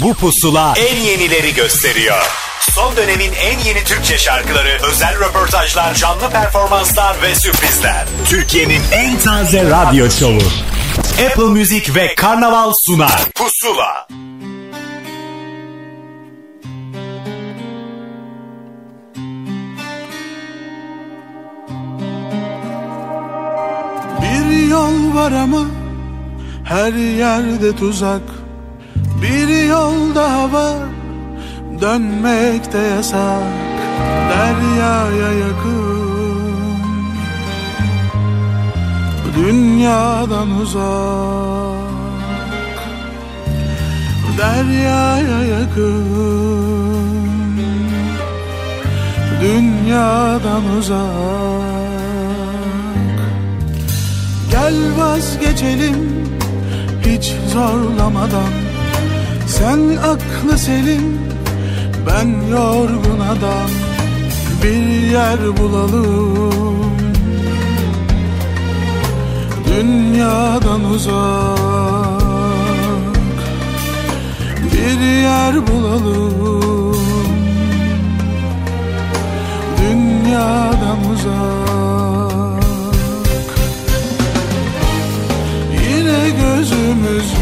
Bu pusula en yenileri gösteriyor. Son dönemin en yeni Türkçe şarkıları, özel röportajlar, canlı performanslar ve sürprizler. Türkiye'nin en taze radyo şovu. Apple Music ve Karnaval sunar. Pusula. Bir yol var ama her yerde tuzak. Bir yol daha var. Dönmek de yasak. Deryaya yakın. Dünyadan uzak. Deryaya yakın. Dünyadan uzak. Gel vazgeçelim hiç zorlamadan Sen aklı selim ben yorgun adam Bir yer bulalım. Dünyadan uzak Bir yer bulalım. Dünyadan uzak. Yine gözümüz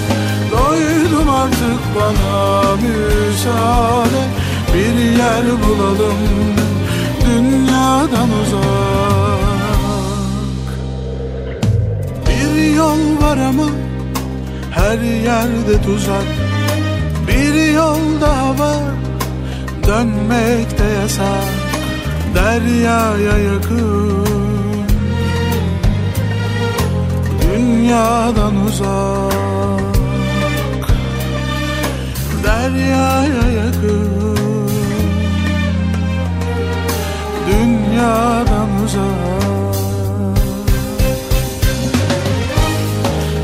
Doydum artık bana müsaade. Bir yer bulalım dünyadan uzak. Bir yol var ama her yerde tuzak. Bir yol daha var dönmek de yasak. Deryaya yakın Dünyadan uzak Deryaya yakın. Dünyadan uzak.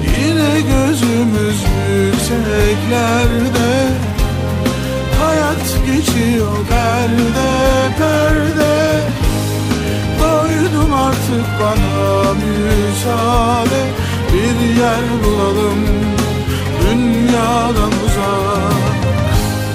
Yine gözümüz yükseklerde Hayat geçiyor perde perde. Doydum artık bana müsaade. Bir yer bulalım dünyadan uzak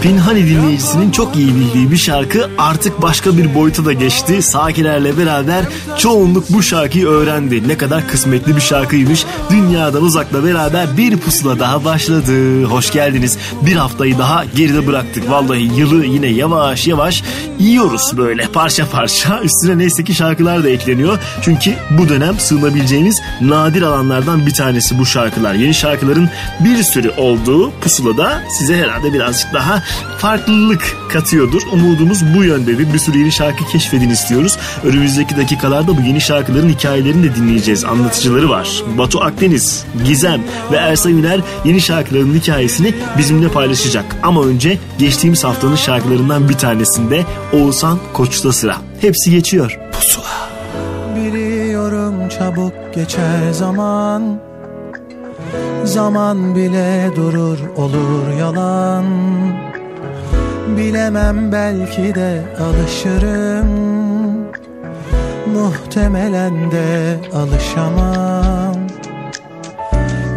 Pinhani dinleyicisinin çok iyi bildiği bir şarkı artık başka bir boyuta da geçti. Sakilerle beraber çoğunluk bu şarkıyı öğrendi. Ne kadar kısmetli bir şarkıymış. Dünyadan uzakla beraber bir pusula daha başladı. Hoş geldiniz. Bir haftayı daha geride bıraktık. Vallahi yılı yine yavaş yavaş yiyoruz böyle parça parça. Üstüne neyse ki şarkılar da ekleniyor. Çünkü bu dönem sığınabileceğiniz nadir alanlardan bir tanesi bu şarkılar. Yeni şarkıların bir sürü olduğu pusulada size herhalde birazcık daha farklılık katıyordur. Umudumuz bu yöndedir. Bir sürü yeni şarkı keşfedin istiyoruz. Önümüzdeki dakikalarda bu yeni şarkıların hikayelerini de dinleyeceğiz. Anlatıcıları var. Batu Akdeniz, Gizem ve Ersan Üner yeni şarkıların hikayesini bizimle paylaşacak. Ama önce geçtiğimiz haftanın şarkılarından bir tanesinde Oğuzhan Koç'ta sıra. Hepsi geçiyor. Pusula. Biliyorum çabuk geçer zaman Zaman bile durur olur yalan Bilemem belki de alışırım. Muhtemelen de alışamam.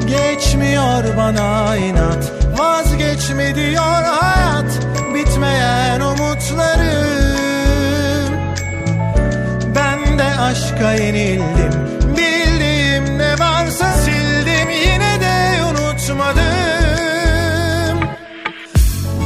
Geçmiyor bana inat Vazgeçme diyor hayat. Bitmeyen umutlarım. Ben de aşka yenildim Bildiğim ne varsa sildim. Yine de unutmadım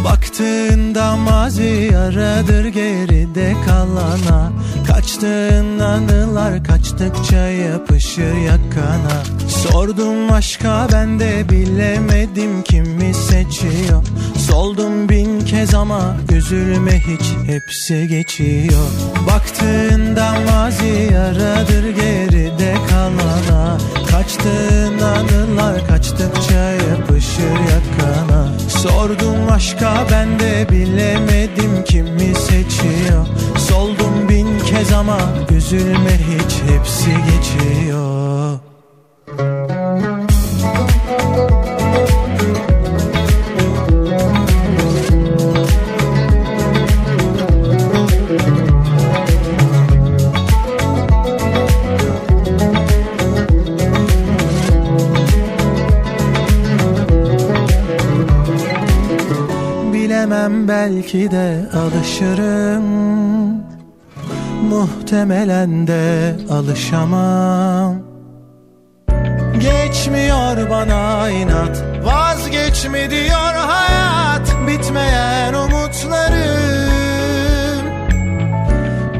Baktığında mazi aradır geride kalana. Kaçtığın anılar kaçtıkça yapışır yakana. Sordum aşka ben de bilemedim kimi seçiyor. Soldum bin kez ama üzülme hiç hepsi geçiyor. Baktığında mazi aradır geride kalana. Kaçtığın anılar kaçtıkça yapışır getir yakana Sordum aşka ben de bilemedim kimi seçiyor. Soldum bin kez ama üzülme hiç hepsi geçiyor. Bilemem belki de alışırım. Muhtemelen de alışamam. Geçmiyor bana inat Vazgeçme diyor hayat. Bitmeyen umutlarım.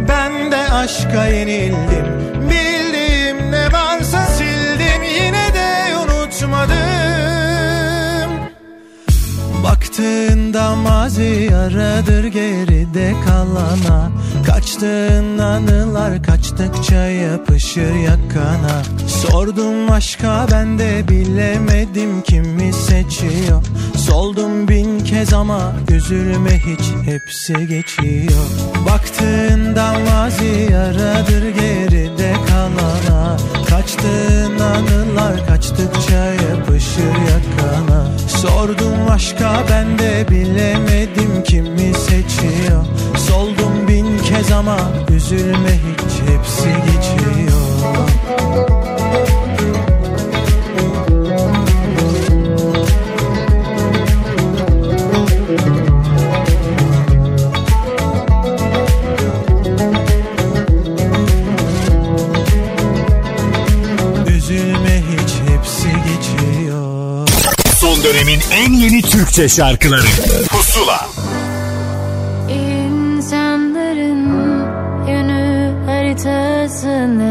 Ben de aşka yenildim Baktığında mazi aradır geride kalana. Kaçtığın anılar kaçtıkça yapışır yakana. Sordum aşka ben de bilemedim kimi seçiyor. Soldum bin kez ama üzülme hiç hepsi geçiyor. Baktığında mazi aradır geride kalana Kaçtığın anılar kaçtıkça yapışır yakana. Sordum aşka ben de bilemedim kimi seçiyor. Soldum bin kez ama üzülme hiç hepsi geçiyor Üzülme hiç hepsi geçiyor. Son dönemin en yeni Türkçe şarkıları. Pusula. İnsanların yönü haritasını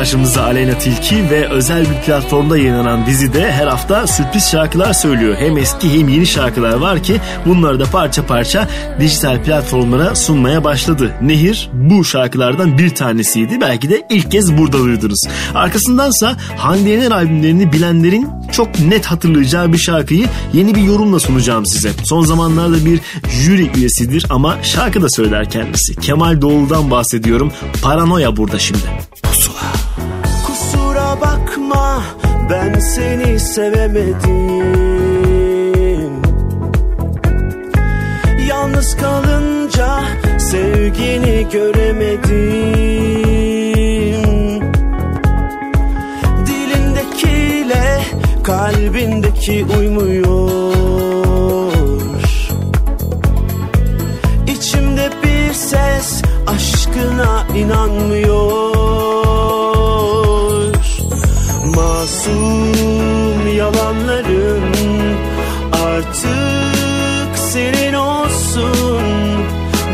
karşımızda Aleyna Tilki ve özel bir platformda yayınlanan dizide her hafta sürpriz şarkılar söylüyor. Hem eski hem yeni şarkılar var ki bunları da parça parça dijital platformlara sunmaya başladı. Nehir bu şarkılardan bir tanesiydi. Belki de ilk kez burada duydunuz. Arkasındansa Hande Yener albümlerini bilenlerin çok net hatırlayacağı bir şarkıyı yeni bir yorumla sunacağım size. Son zamanlarda bir jüri üyesidir ama şarkı da söyler kendisi. Kemal Doğulu'dan bahsediyorum. Paranoya burada şimdi. Bakma ben seni sevemedim. Yalnız kalınca sevgini göremedim. Dilindekiyle kalbindeki uymuyor. İçimde bir ses aşkına inanmıyor artık senin olsun.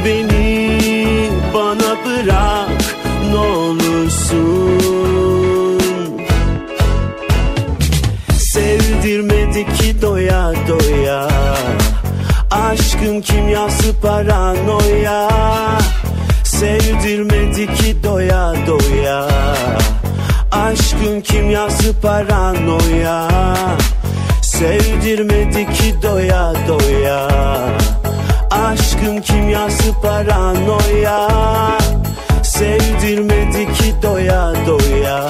Beni bana bırak ne olursun. Sevdirmedi ki doya doya. Aşkın kimyası paranoya? Sevdirmedi ki doya doya. Aşkın kimyası paranoya Sevdirmedi ki doya doya. Aşkın kimyası paranoya. Sevdirmedi ki doya doya.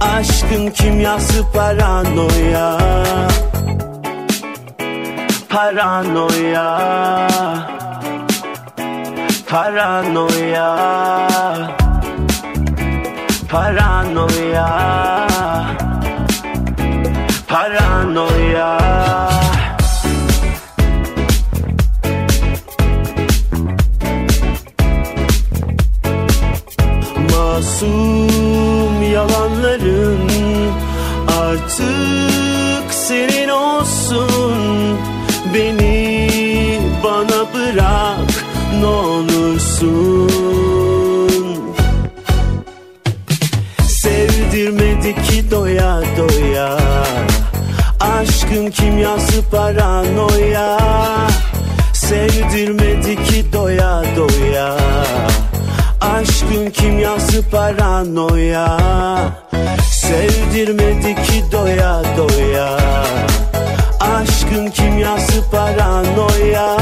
Aşkın kimyası paranoya. Paranoya. Paranoya. Paranoya Paranoya Masum yalanların artık senin olsun. Beni bana bırak ne olursun Aşkın kimyası paranoya. Sevdirmedi ki doya doya. Aşkın kimyası paranoya. Sevdirmedi ki doya doya. Aşkın kimyası paranoya.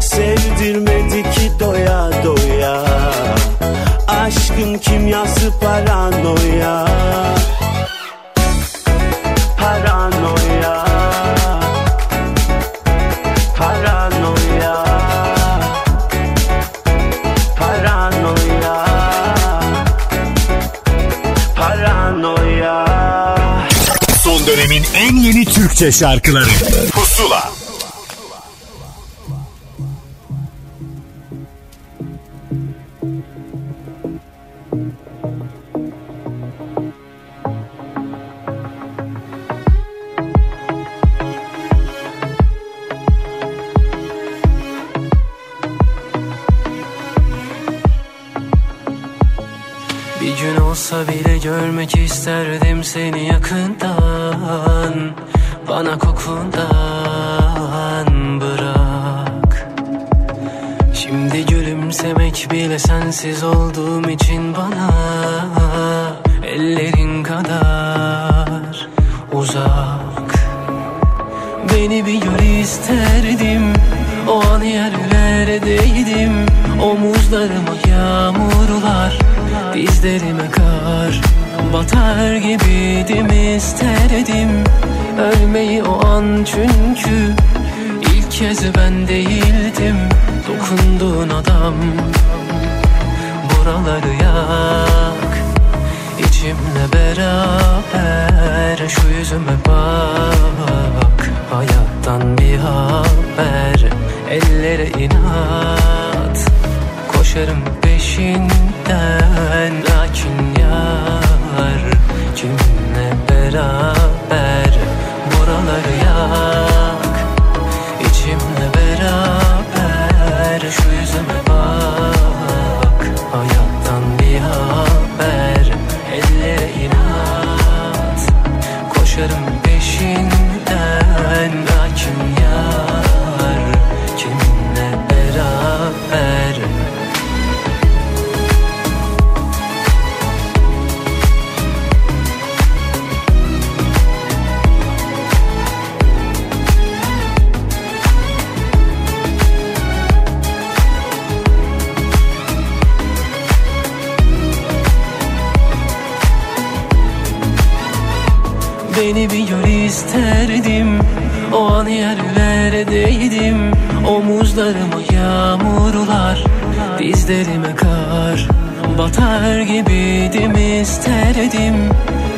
Sevdirmedi ki doya doya. Aşkın kimyası paranoya. Paranoya yeni Türkçe şarkıları. Pusula. Bir gün olsa bile görmek isterdim seni yakından Bana kokundan bırak. Şimdi gülümsemek bile sensiz olduğum için bana Ellerin kadar uzak. Beni bir gör isterdim O an yerlerdeydim. Omuzlarıma yağmurlar Dizlerime kar Batar gibiydim isterdim Ölmeyi o an çünkü ilk kez ben değildim Dokunduğun adam. Buraları yak İçimle beraber Şu yüzüme bak. Hayattan bir haber Ellere inat. Koşarım peşinden Lakin yar Kimle beraber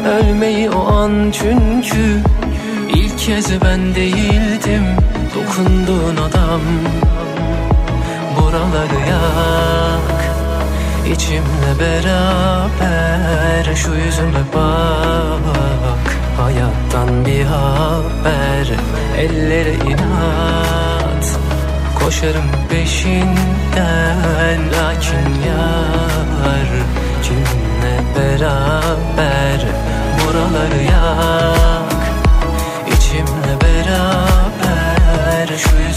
Ölmeyi o an çünkü ilk kez ben değildim Dokunduğun adam. Buraları yak İçimle beraber Şu yüzüme bak. Hayattan bir haber Ellere inat. Koşarım peşinden Lakin yar Kiminle beraber Buraları yak İçimle beraber Şu yüzüme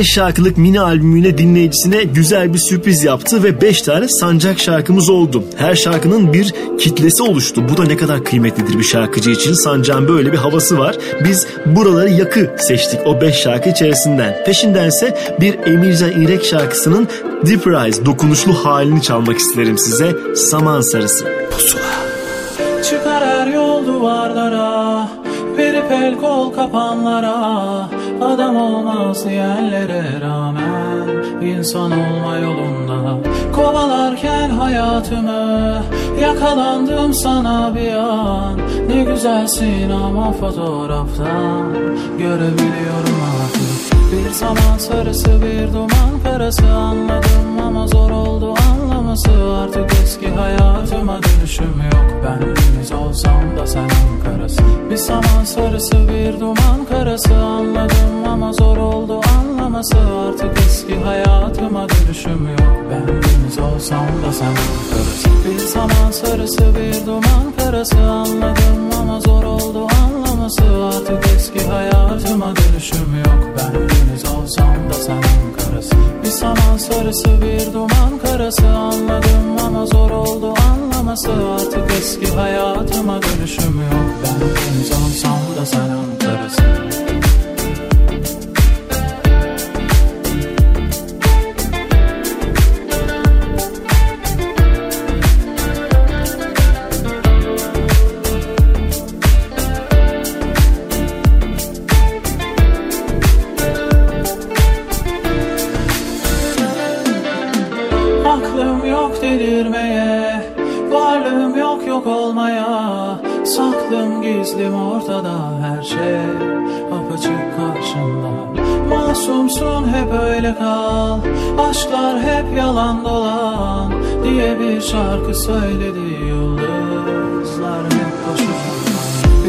5 şarkılık mini albümüyle dinleyicisine güzel bir sürpriz yaptı ve 5 tane sancak şarkımız oldu. Her şarkının bir kitlesi oluştu. Bu da ne kadar kıymetlidir bir şarkıcı için. Sancağın böyle bir havası var. Biz buraları yakı seçtik o 5 şarkı içerisinden. Peşindense bir Emircan İrek şarkısının Deep Rise dokunuşlu halini çalmak isterim size. Saman Sarısı. Çıkar her yol duvarlara Verip el kol kapanlara Adam olmaz diyenlere rağmen insan olma yolunda. Kovalarken hayatımı Yakalandım sana bir an. Ne güzelsin ama fotoğraftan Görebiliyorum artık Bir zaman sarısı bir duman karası. Anladım ama zor oldu anlaması. Artık eski hayatıma dönüşüm yok. Ben deniz olsam da sen Ankara'sın Bir zaman sarısı bir duman karası. Anladım ama zor oldu anlaması. Artık eski hayatıma dönüşüm yok. Ben deniz olsam da sen Ankara'sın Bir zaman sarısı bir duman karası. Anladım ama zor oldu anlaması Artık eski hayatıma dönüşüm yok. Ben deniz olsam da sen Ankara'sın Bir zaman sarısı bir duman karası. Anladım ama zor oldu anlaması. Artık eski hayatıma dönüşüm yok. Ben deniz olsam da sen Ankara'sın Gizlim ortada her şey. Apaçık karşımda. Masumsun hep öyle kal. Aşklar hep yalan dolan Diye bir şarkı söyledi Yıldızlar. Hep boşuna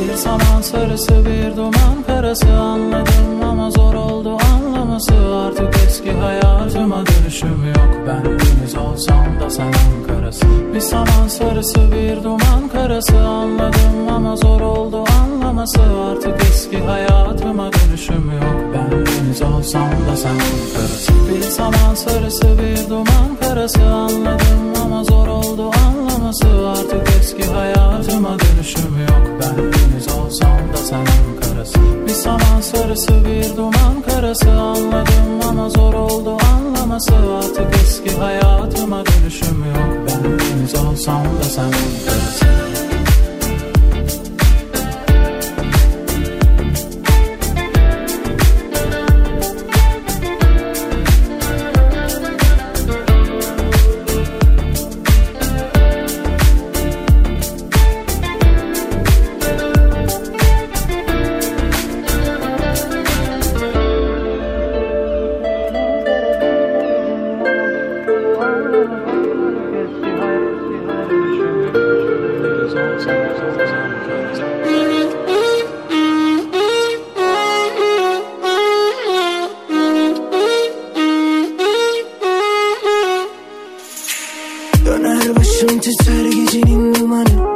Bir zaman sarısı bir duman karası Anladım ama zor oldu anlaması. Artık eski hayatıma dönüşüm yok Ben deniz olsam da sen Ankara'sın Bir zaman sarısı bir duman karası Anladım ama zor oldu anlaması. Artık eski hayatıma dönüşüm yok Ben deniz olsam da sen Ankara'sın Bir zaman sarısı bir duman karası Anladım ama zor oldu anlaması. Artık eski hayatıma dönüşüm yok Ben deniz olsam da sen Ankara'sın Bir zaman sarısı bir duman karası. Anladım ama zor oldu anlaması. Artık eski hayatıma dönüşüm yok. Ben deniz olsam da titrer gecenin dumanı.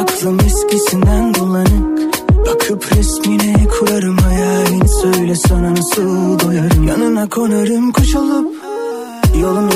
Aklım eskisinden bulanık Bakıp resmine kurarım hayalini Söyle sana nasıl doyarım? Yanına konarım kuş olup Yolum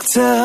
bulmuş çoktan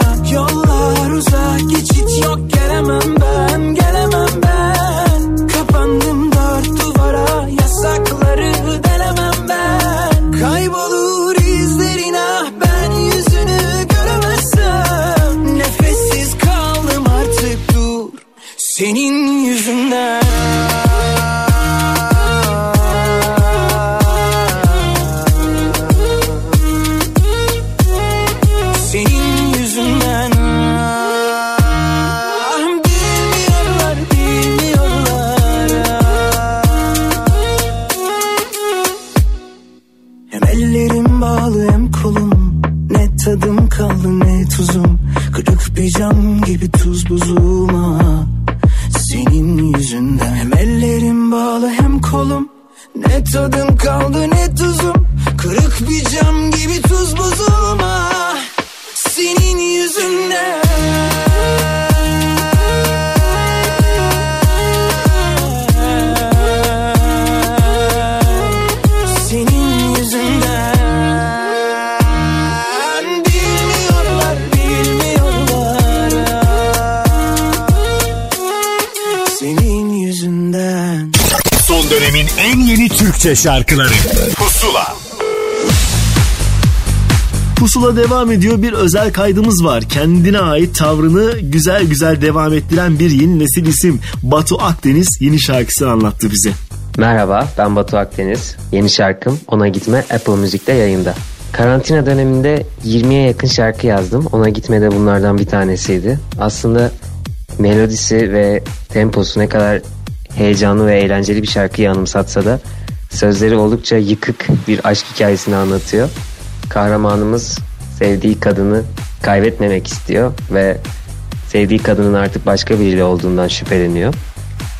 Türkçe şarkıları Pusula Pusula devam ediyor. Bir özel kaydımız var. Kendine ait tavrını güzel güzel devam ettiren bir yeni nesil isim. Batu Akdeniz yeni şarkısını anlattı bize. Merhaba ben Batu Akdeniz. Yeni şarkım Ona Gitme Apple Müzik'te yayında. Karantina döneminde 20'ye yakın şarkı yazdım. Ona Gitme de bunlardan bir tanesiydi. Aslında melodisi ve temposu ne kadar heyecanlı ve eğlenceli bir şarkıyı anımsatsa da sözleri oldukça yıkık bir aşk hikayesini anlatıyor. Kahramanımız sevdiği kadını kaybetmemek istiyor ve sevdiği kadının artık başka biriyle olduğundan şüpheleniyor.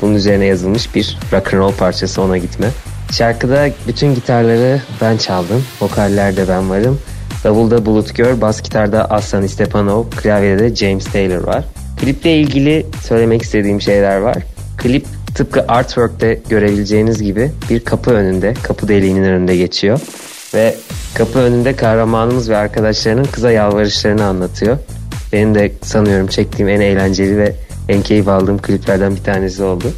Bunun üzerine yazılmış bir rock and roll parçası ona gitme. Şarkıda bütün gitarları ben çaldım. Vokallerde ben varım. Davulda Bulut Gör, bas gitarda Aslan Stepanov, klavyede de James Taylor var. Kliple ilgili söylemek istediğim şeyler var. Klip tıpkı artwork'te görebileceğiniz gibi bir kapı önünde, kapı deliğinin önünde geçiyor. Ve kapı önünde kahramanımız ve arkadaşlarının kıza yalvarışlarını anlatıyor. Benim de sanıyorum çektiğim en eğlenceli ve en keyif aldığım kliplerden bir tanesi oldu.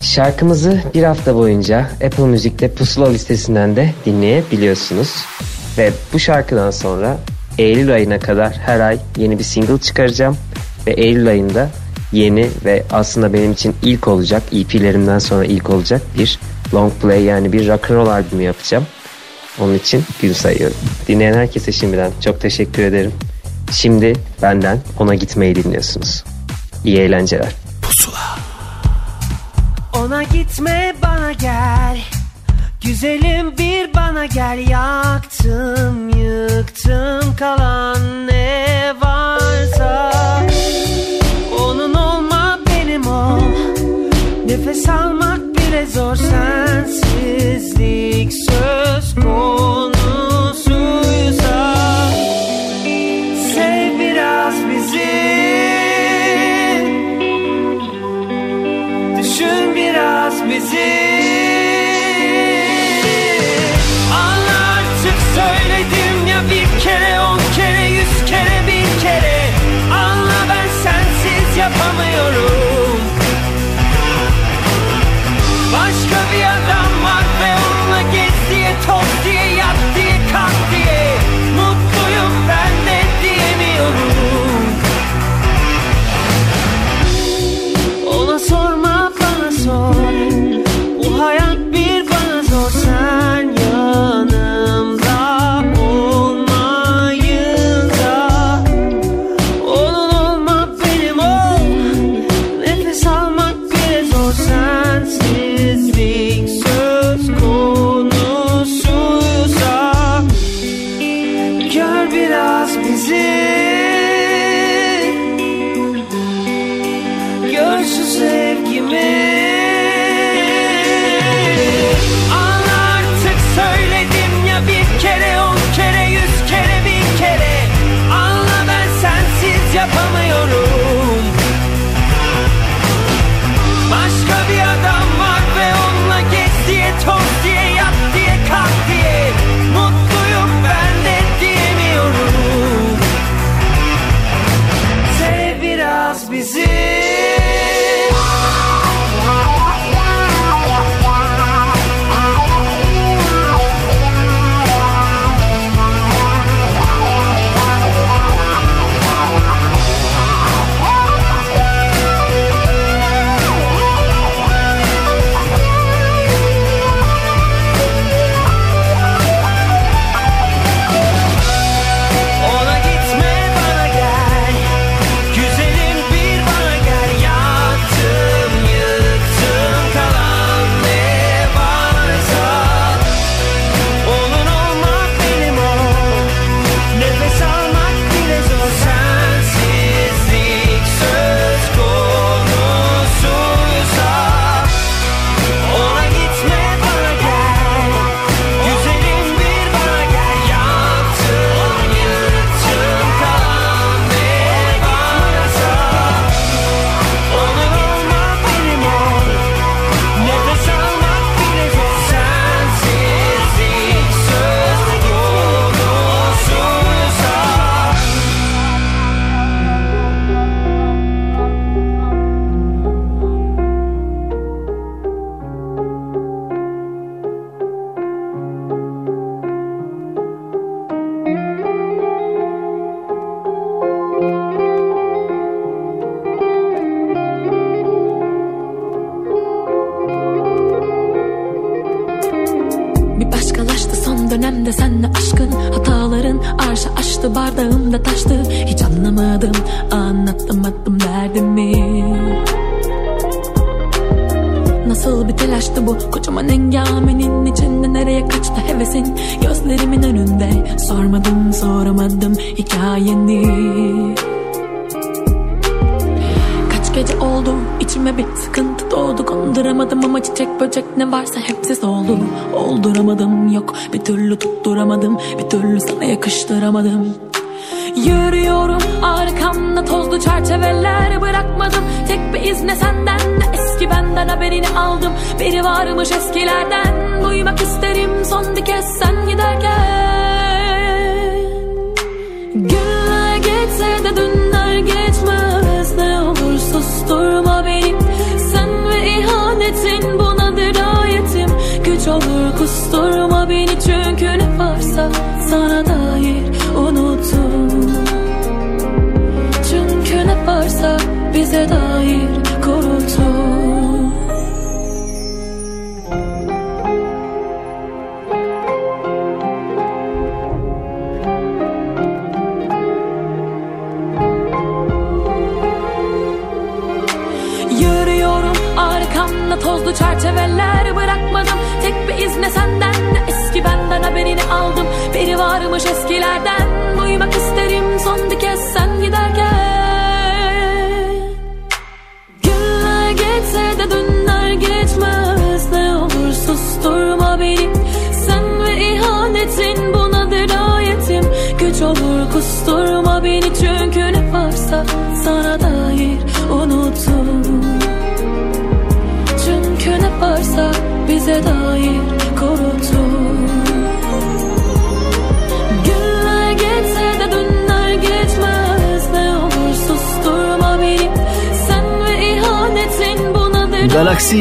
Şarkımızı bir hafta boyunca Apple Müzik'te Pusula listesinden de dinleyebiliyorsunuz. Ve bu şarkıdan sonra Eylül ayına kadar her ay yeni bir single çıkaracağım. Ve Eylül ayında yeni ve aslında benim için ilk olacak, EP'lerimden sonra ilk olacak bir long play yani bir rock and roll albümü yapacağım. Onun için gün sayıyorum. Dinleyen herkese şimdiden çok teşekkür ederim. Şimdi benden ona gitmeyi dinliyorsunuz. İyi eğlenceler. Ona gitme bana gel Güzelim bir bana gel Yaktım yıktım kalan ne varsa bizi artık söyledim ya bir kere on kere yüz kere bin kere. Anla ben sensiz yapamıyorum.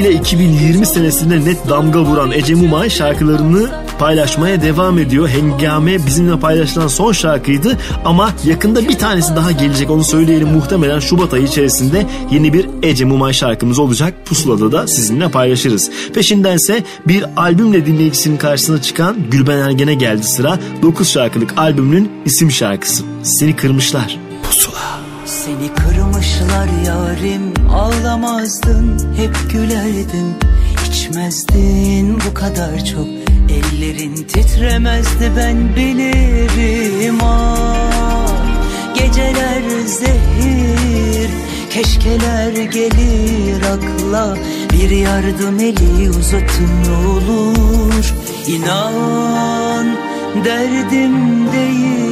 İle 2020 senesinde net damga vuran Ece Mumay şarkılarını paylaşmaya devam ediyor. Hengame bizimle paylaşılan son şarkıydı ama yakında bir tanesi daha gelecek onu söyleyelim. Muhtemelen Şubat ayı içerisinde yeni bir Ece Mumay şarkımız olacak. Pusula'da da sizinle paylaşırız. Peşindense bir albümle dinleyicisinin karşısına çıkan Gülben Ergen'e geldi sıra. 9 şarkılık albümünün isim şarkısı. Seni kırmışlar. Pusula. Seni kırmışlar yarim Ağlamazdın hep gülerdin. İçmezdin bu kadar çok Ellerin titremezdi ben bilirim. Ah Geceler zehir Keşkeler gelir akla. Bir yardım eli uzatın olur. İnan derdimdeyim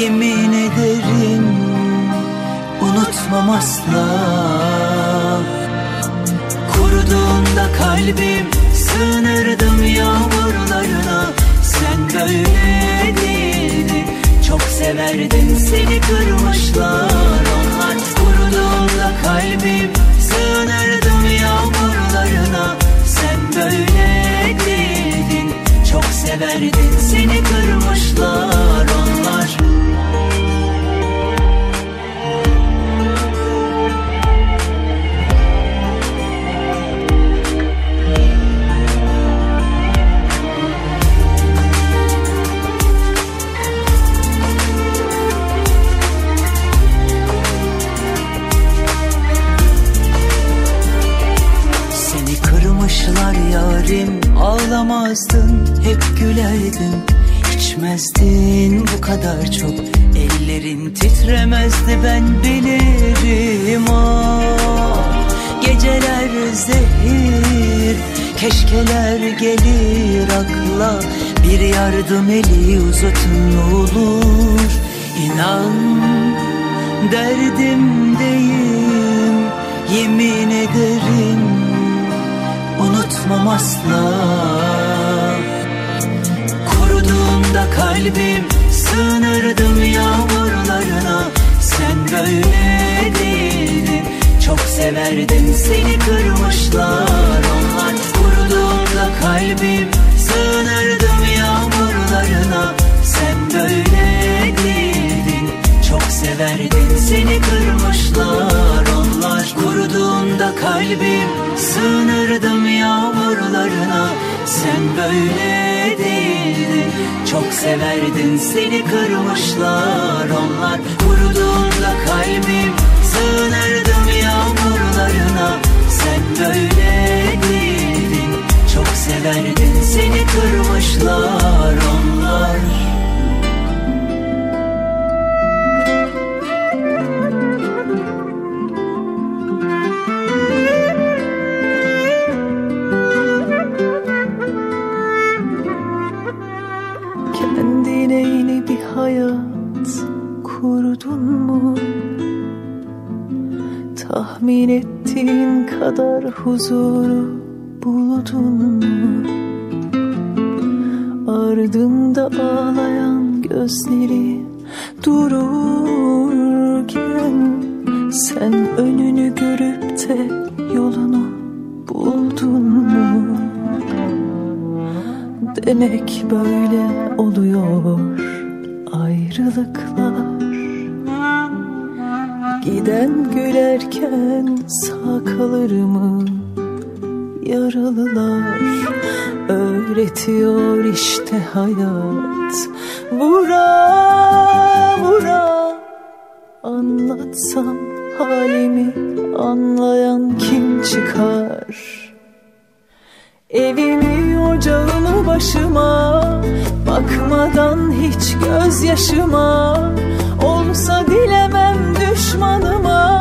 Yemin ederim unutmam asla. Kuruduğunda kalbim sığınırdım yağmurlarına. Sen böyle değildin çok severdin seni kırmışlar onlar Kuruduğunda kalbim sığınırdım yağmurlarına. Sen böyle değildin çok severdin seni kırmışlar Ağlamazdın hep gülerdin İçmezdin bu kadar çok. Ellerin titremezdi ben bilirim ah Geceler zehir. Keşkeler gelir akla. Bir yardım eli uzatın olur. İnan derdimdeyim Yemin ederim unutmam asla. Kuruduğunda kalbim sığınırdım yağmurlarına. Sen böyle değildin. Çok severdim seni kırmışlar onlar. Kuruduğunda kalbim sığınırdım yağmurlarına. Sen böyle değildin. Çok severdin seni kırmışlar Kuruduğunda kalbim sığınırdım yağmurlarına. Sen böyle değildin çok severdin seni kırmışlar onlar. Kuruduğunda kalbim sığınırdım yağmurlarına. Sen böyle değildin çok severdin seni kırmışlar onlar Tahmin ettiğin kadar huzuru buldun mu? Ardında ağlayan gözleri dururken Sen önünü görüp de yolunu buldun mu? Demek böyle oluyor ayrılıklar Giden gülerken sağ kalır mı? Yaralılar Öğretiyor işte hayat. Vura vura. Anlatsam halimi anlayan kim çıkar? Evimi ocağımı başıma Bakmadan hiç gözyaşıma Olsa dilemem düşmanıma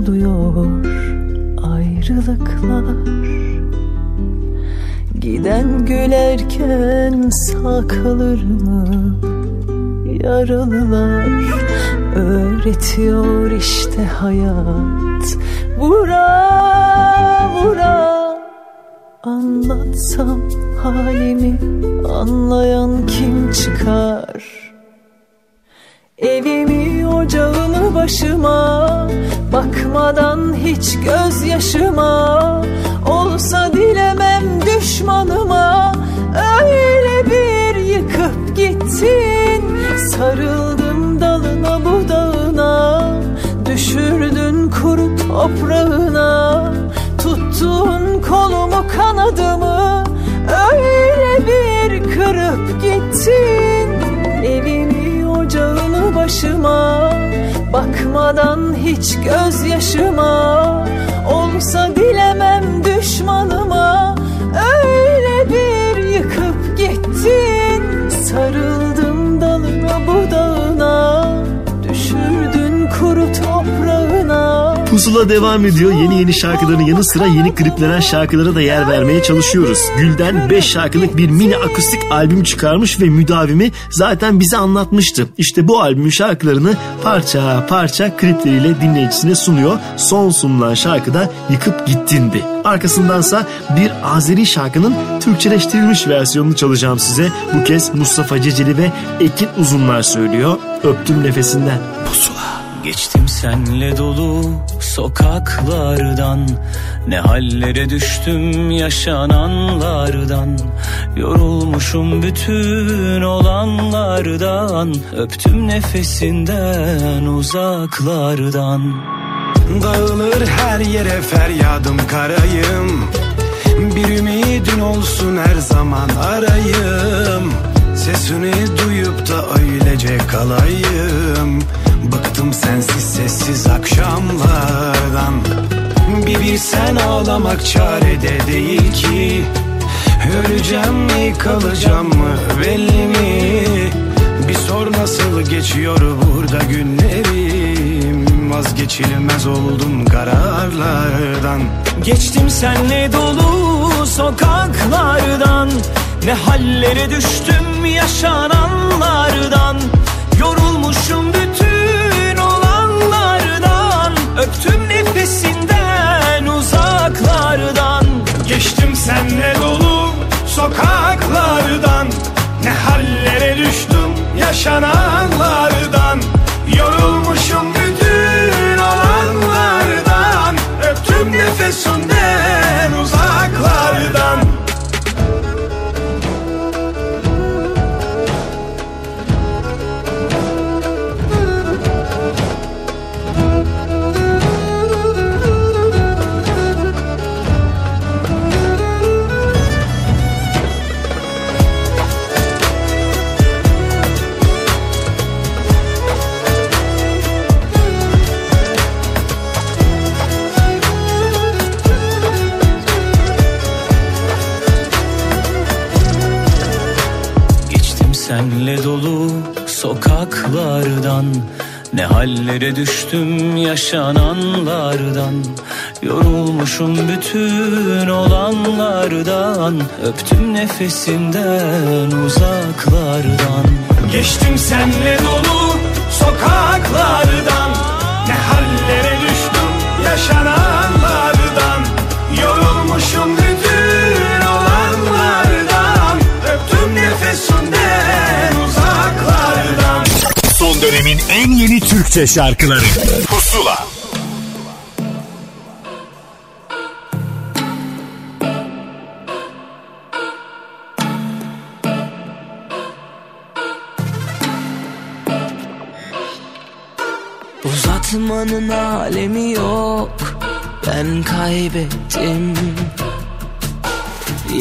oluyor ayrılıklar. Giden gülerken sağ mı yaralılar? Öğretiyor işte hayat. Vura vura. Anlatsam halimi anlayan kim çıkar? Evimi ocağımı başıma Bakmadan hiç gözyaşıma Olsa dilemem düşmanıma. Öyle bir yıkıp gittin Sarıldım dalına budağına Düşürdün kuru toprağına Tuttun kolumu kanadımı. Öyle bir kırıp gittin Evimi ocağını başıma Bakmadan hiç gözyaşıma Olsa dilemem düşmanıma Öyle bir yıkıp gittin Sarıldım Pusula devam ediyor. Yeni yeni şarkıların yanı sıra yeni kliplenen şarkılara da yer vermeye çalışıyoruz. Gülden 5 şarkılık bir mini akustik albüm çıkarmış ve müdavimi zaten bize anlatmıştı. İşte bu albümün şarkılarını parça parça klipleriyle dinleyicisine sunuyor. Son sunulan şarkıda Yıkıp Gittin'di. Arkasındansa bir Azeri şarkının Türkçeleştirilmiş versiyonunu çalacağım size. Bu kez Mustafa Ceceli ve Ekin Uzunlar söylüyor. Öptüm nefesinden. Pusula. Geçtim senle dolu sokaklardan. Ne hallere düştüm yaşananlardan. Yorulmuşum bütün olanlardan. Öptüm nefesinden uzaklardan. Dağılır her yere feryadım karayım. Bir ümidin olsun her zaman arayım Sesini duyup da öylece kalayım. Bıktım sensiz sessiz akşamlardan. Bir bilsen ağlamak çarede değil ki. Öleceğim mi kalacağım mı belli mi? Bir sor nasıl geçiyor burada günlerim. Vazgeçilmez oldum kararlardan. Geçtim senle dolu sokaklardan Ne hallere düştüm yaşananlardan Yorulmuşum bütün olanlardan Öptüm nefesinden uzaklardan. Geçtim senle dolu sokaklardan Ne hallere düştüm yaşananlardan. Yorulmuşum bütün olanlardan Öptüm nefesinden uzaklardan senle dolu sokaklardan Ne hallere düştüm yaşananlardan. Yorulmuşum bütün olanlardan Öptüm nefesinden uzaklardan. Geçtim senle dolu sokaklardan Ne hallere düştüm yaşananlardan. Yorulmuşum dönemin en yeni Türkçe şarkıları. Pusula. Uzatmanın alemi yok. Ben kaybettim.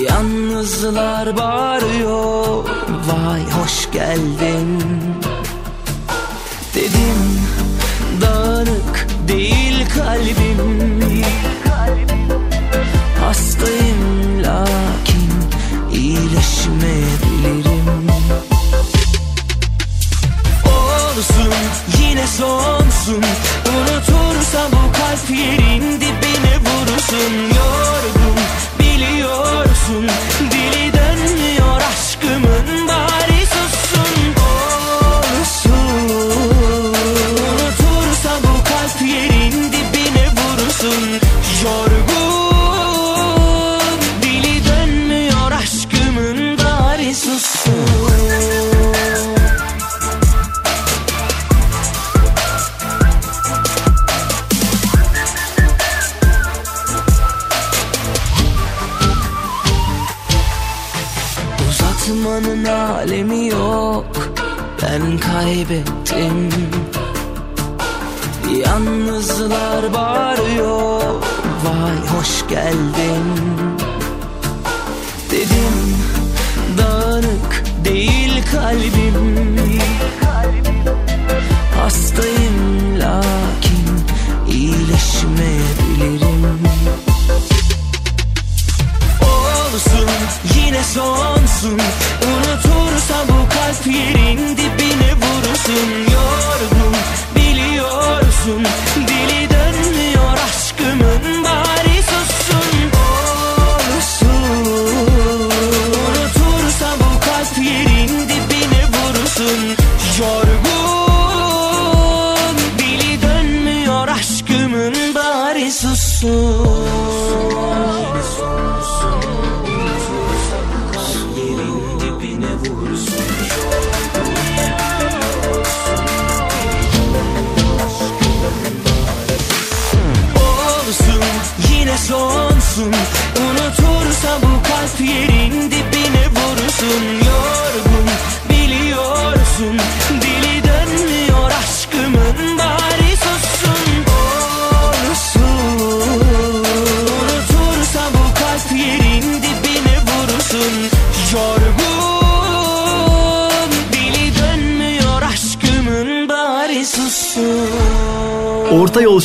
Yalnızlar bağırıyor. Vay hoş geldin Dedim dağınık değil kalbim. Hastayım lakin iyileşmeyebilirim. Olsun yine son olsun Unutursa bu kalp yerin dibine vursun Yorgun biliyorsun. Dili dönmüyor aşkımın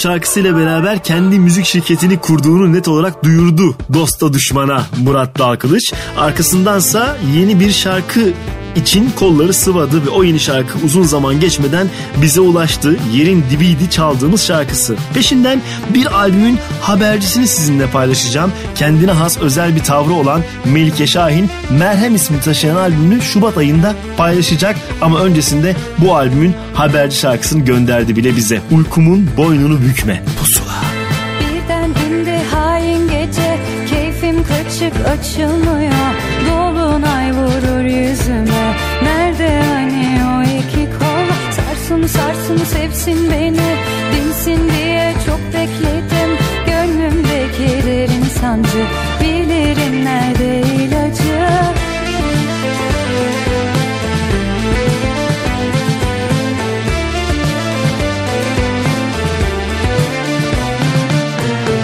şarkısıyla beraber kendi müzik şirketini kurduğunu net olarak duyurdu dosta düşmana Murat Dalkılıç. Arkasındansa yeni bir şarkı için kolları sıvadı ve o yeni şarkı uzun zaman geçmeden bize ulaştı. Yerin dibiydi çaldığımız şarkısı. Peşinden bir albümün habercisini sizinle paylaşacağım. Kendine has özel bir tavrı olan Melike Şahin Merhem ismi taşıyan albümünü Şubat ayında paylaşacak. Ama öncesinde bu albümün haberci şarkısını gönderdi bile bize. Uykumun boynunu bükme. Pusula. Birden indi hain gece Keyfim kaçık açılmıyor Dolunay vurur Nerede hani o iki kol. Sarsın sarsın sevsin beni Dinsin diye çok bekledim. Gönlümdeki derin sancı Bilirim nerede ilacı.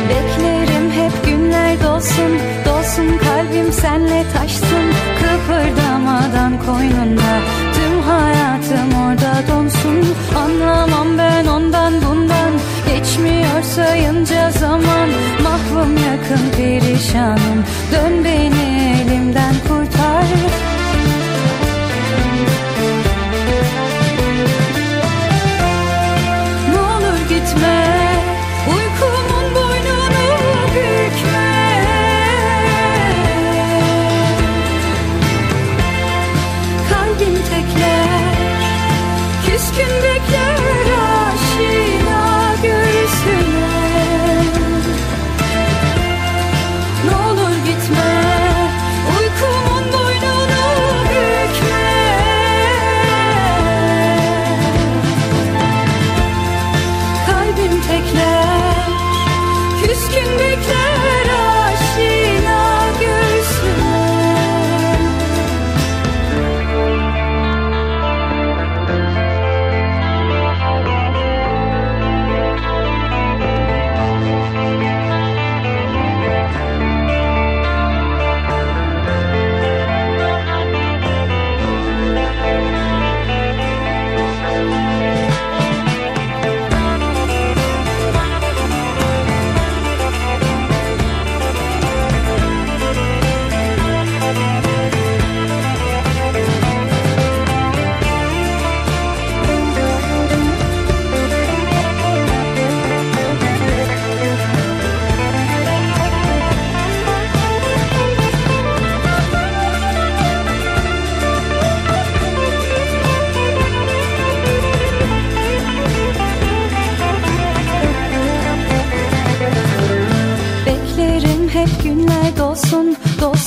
Beklerim hep günler dolsun Dolsun kalbim senle taşsın koynunda Tüm hayatım orada donsun. Anlamam ben ondan bundan. Geçmiyor sayınca zaman. Mahvım yakın perişanım. Dön beni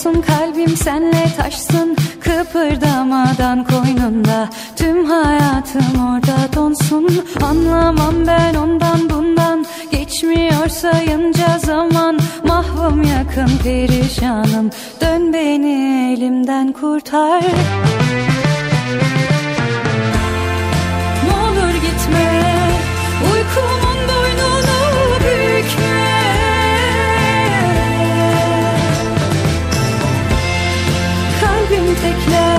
dolsun kalbim senle taşsın. Kıpırdamadan koynunda tüm hayatım orada donsun. Anlamam ben ondan bundan. Geçmiyor sayınca zaman. Mahvum yakın perişanım. Dön beni elimden kurtar Kalbim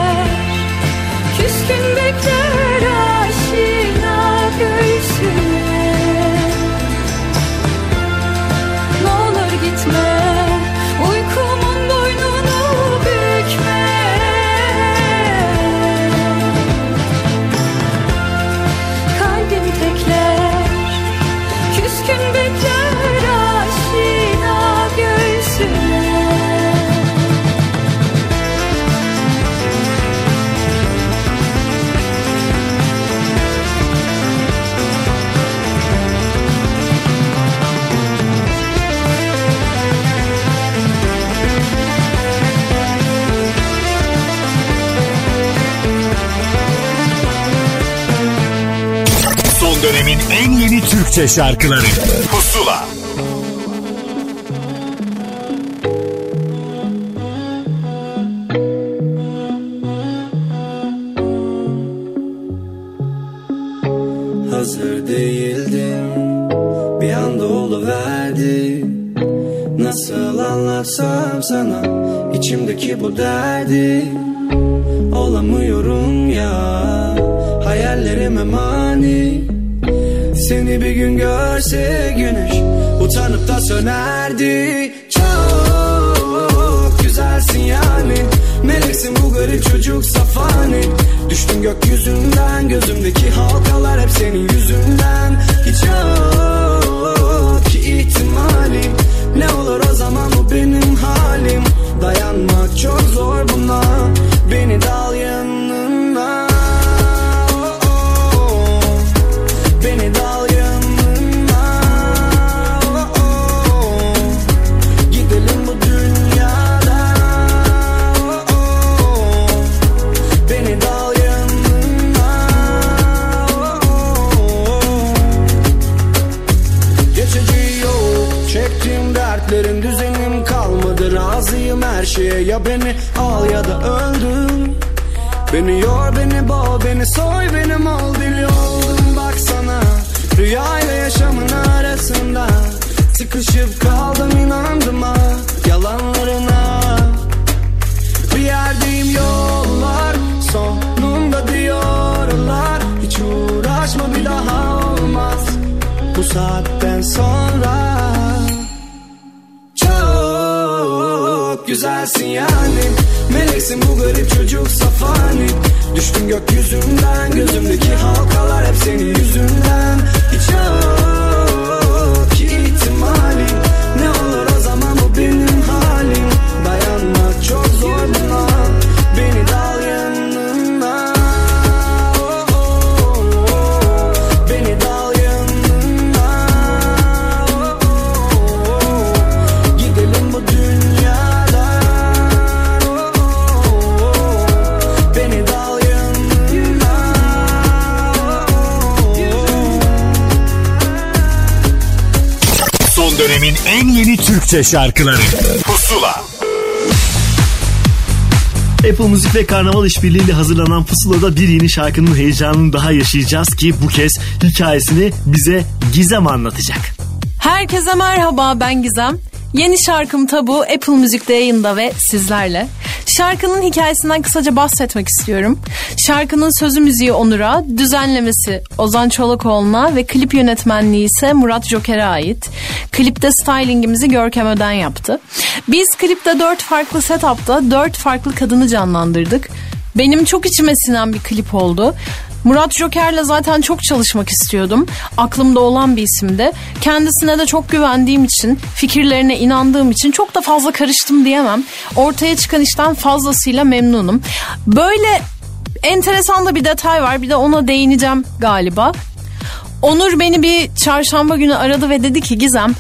Türkçe şarkıları. Pusula. Hazır değildim Bir anda oluverdi Nasıl anlatsam sana içimdeki bu derdi. Olamıyorum ya Hayallerime mani Seni bir gün görse güneş Utanıp da sönerdi. Çok güzelsin yani. Meleksin bu garip çocuk safani. Düştüm gökyüzünden Gözümdeki halkalar hep senin yüzünden. Hiç yok ki ihtimalim Ne olur o zaman bu benim halim. Dayanmak çok zor buna Beni dal yanına soy benim ol deli oldum baksana Rüyayla yaşamın arasında Sıkışıp kaldım inandım ha. Yalanlarına Bir yerdeyim yollar sonunda diyorlar. Hiç uğraşma bir daha olmaz bu saatten sonra. Çok güzelsin yani. Meleksin bu garip çocuk safani Düştüm gökyüzünden Gözümdeki halkalar hep senin yüzünden. Yok Türkçe şarkıları Pusula Apple Müzik ve Karnaval işbirliğiyle hazırlanan Pusula'da bir yeni şarkının heyecanını daha yaşayacağız ki bu kez hikayesini bize Gizem anlatacak. Herkese merhaba ben Gizem. Yeni şarkım Tabu Apple Müzik'te yayında ve sizlerle. Şarkının hikayesinden kısaca bahsetmek istiyorum. Şarkının sözü müziği Onur'a, düzenlemesi Ozan Çolakoğlu'na ve klip yönetmenliği ise Murat Joker'e ait. Klipte stylingimizi Görkem Öden yaptı. Biz klipte dört farklı setupta dört farklı kadını canlandırdık. Benim çok içime sinen bir klip oldu. Murat Joker'le zaten çok çalışmak istiyordum. Aklımda olan bir isimdi. Kendisine de çok güvendiğim için, fikirlerine inandığım için çok da fazla karıştım diyemem. Ortaya çıkan işten fazlasıyla memnunum. Böyle enteresan da bir detay var. Bir de ona değineceğim galiba. Onur beni bir çarşamba günü aradı ve dedi ki Gizem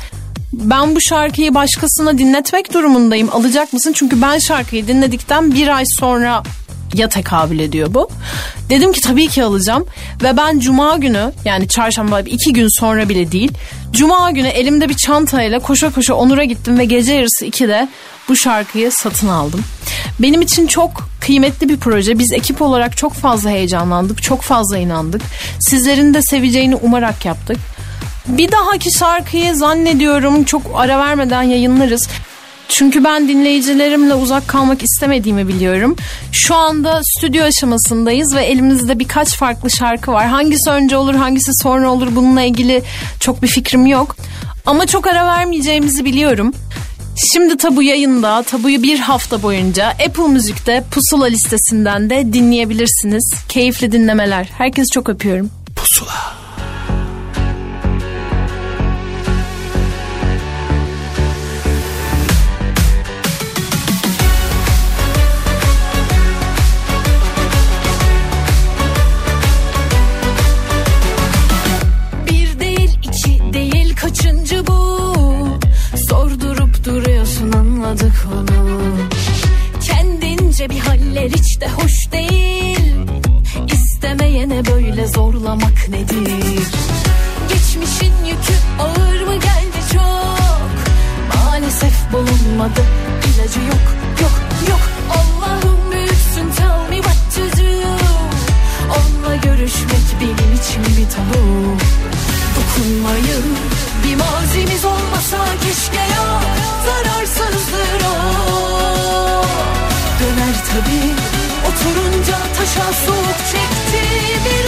Ben bu şarkıyı başkasına dinletmek durumundayım. Alacak mısın? Çünkü ben şarkıyı dinledikten bir ay sonra ya tekabül ediyor bu. Dedim ki tabii ki alacağım. Ve ben cuma günü yani çarşamba iki gün sonra bile değil. Cuma günü elimde bir çantayla koşa koşa Onur'a gittim ve gece yarısı 2'de bu şarkıyı satın aldım. Benim için çok kıymetli bir proje. Biz ekip olarak çok fazla heyecanlandık, çok fazla inandık. Sizlerin de seveceğini umarak yaptık. Bir dahaki şarkıyı zannediyorum çok ara vermeden yayınlarız. Çünkü ben dinleyicilerimle uzak kalmak istemediğimi biliyorum. Şu anda stüdyo aşamasındayız ve elimizde birkaç farklı şarkı var. Hangisi önce olur, hangisi sonra olur bununla ilgili çok bir fikrim yok. Ama çok ara vermeyeceğimizi biliyorum. Şimdi Tabu yayında, Tabu'yu bir hafta boyunca Apple Müzik'te Pusula listesinden de dinleyebilirsiniz. Keyifli dinlemeler. Herkesi çok öpüyorum. Pusula. Anladık onu. Kendince bir haller hiç de hoş değil. İstemeyene böyle zorlamak nedir? Geçmişin yükü ağır mı geldi çok? Maalesef bulunmadı ilacı yok yok yok. Allah'ım büyüksün tell me what to do. Onunla görüşmek benim için bir tabu. Dokunmayın bir mazimiz olmasa keşke ya. Zararsızdır Döner tabi oturunca taşa soğuk çekti bir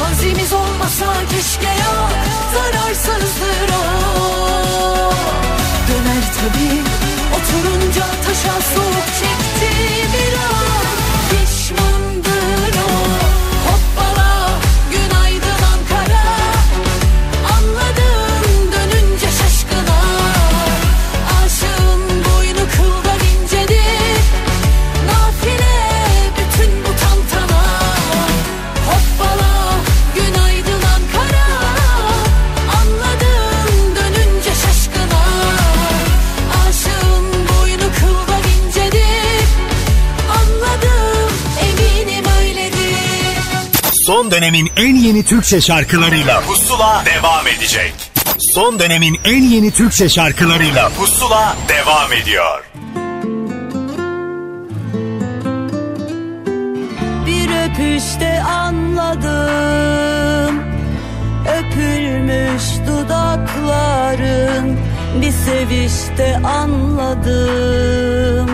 mazimiz olmasa keşke ya Zararsızdır o. Döner tabi oturunca taşa soğuk çekti bir dönemin en yeni Türkçe şarkılarıyla Pusula devam edecek. Son dönemin en yeni Türkçe şarkılarıyla Pusula devam ediyor. Bir öpüşte anladım Öpülmüş dudakların Bir sevişte anladım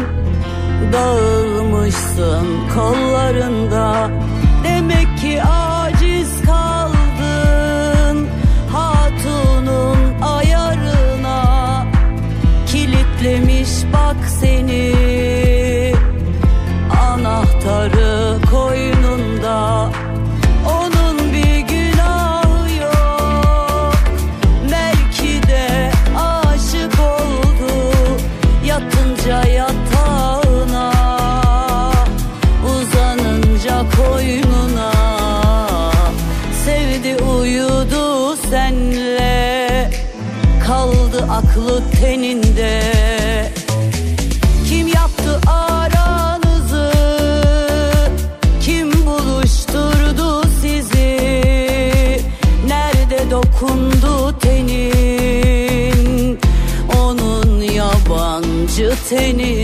Dağılmışsın kollarında bak seni. Anahtarı beni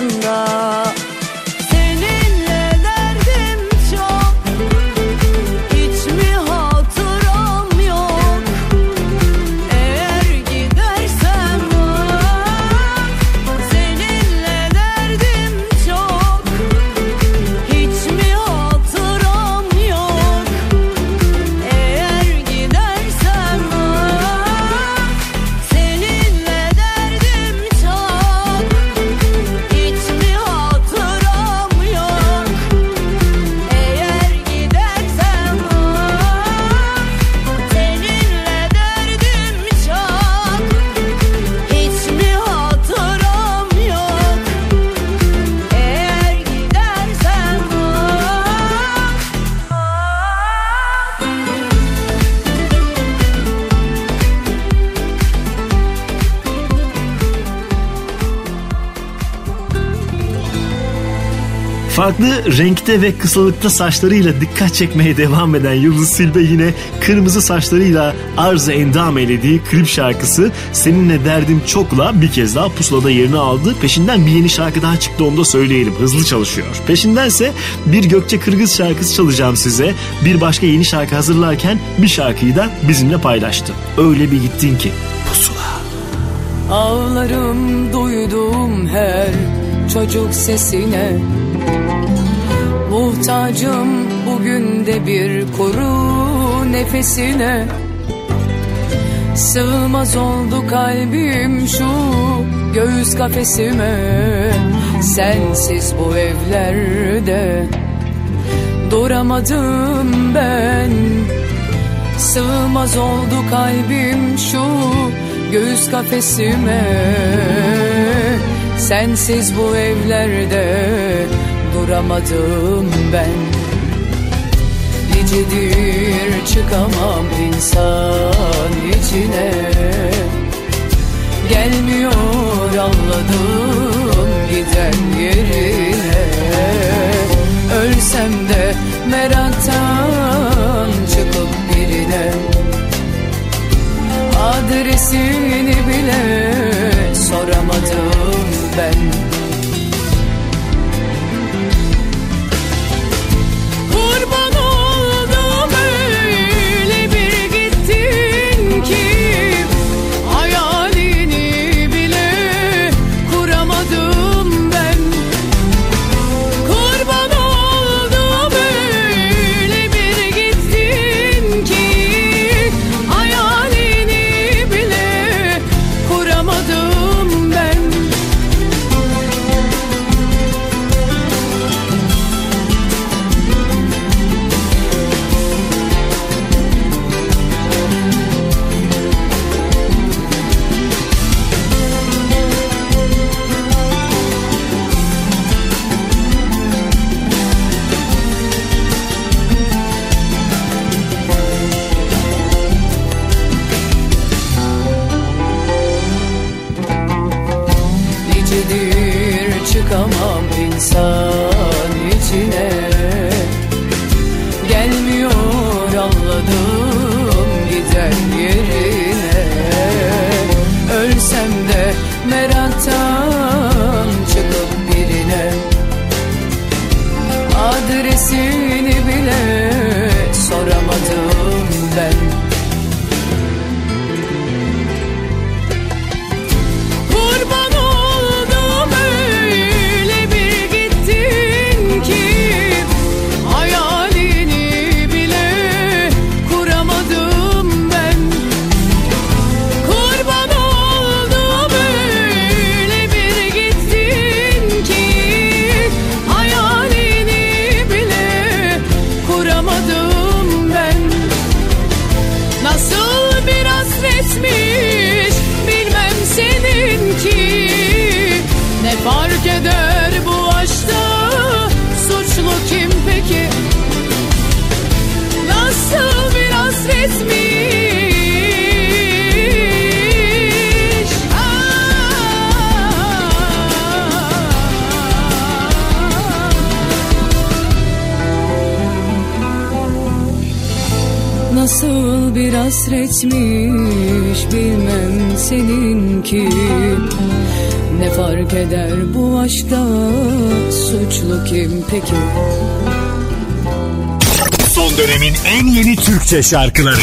aklımda Farklı renkte ve kısalıkta saçlarıyla dikkat çekmeye devam eden Yıldız Silbe yine kırmızı saçlarıyla arz-ı endam eylediği klip şarkısı Seninle Derdim Çok'la bir kez daha pusulada yerini aldı. Peşinden bir yeni şarkı daha çıktı onu da söyleyelim. Hızlı çalışıyor. Peşindense bir Gökçe Kırgız şarkısı çalacağım size. Bir başka yeni şarkı hazırlarken bir şarkıyı da bizimle paylaştı. Öyle bir gittin ki. Ağlarım duyduğum her çocuk sesine Muhtacım bugün de bir kuru nefesine. Sığmaz oldu kalbim şu göğüs kafesime. Sensiz bu evlerde duramadım ben. Sığmaz oldu kalbim şu göğüs kafesime. Sensiz bu evlerde duramadım ben. Nicedir çıkamam insan içine. Gelmiyor anladım giden yerine. Ölsem de meraktan çıkıp birine. Adresini bile soramadım ben şarkıları.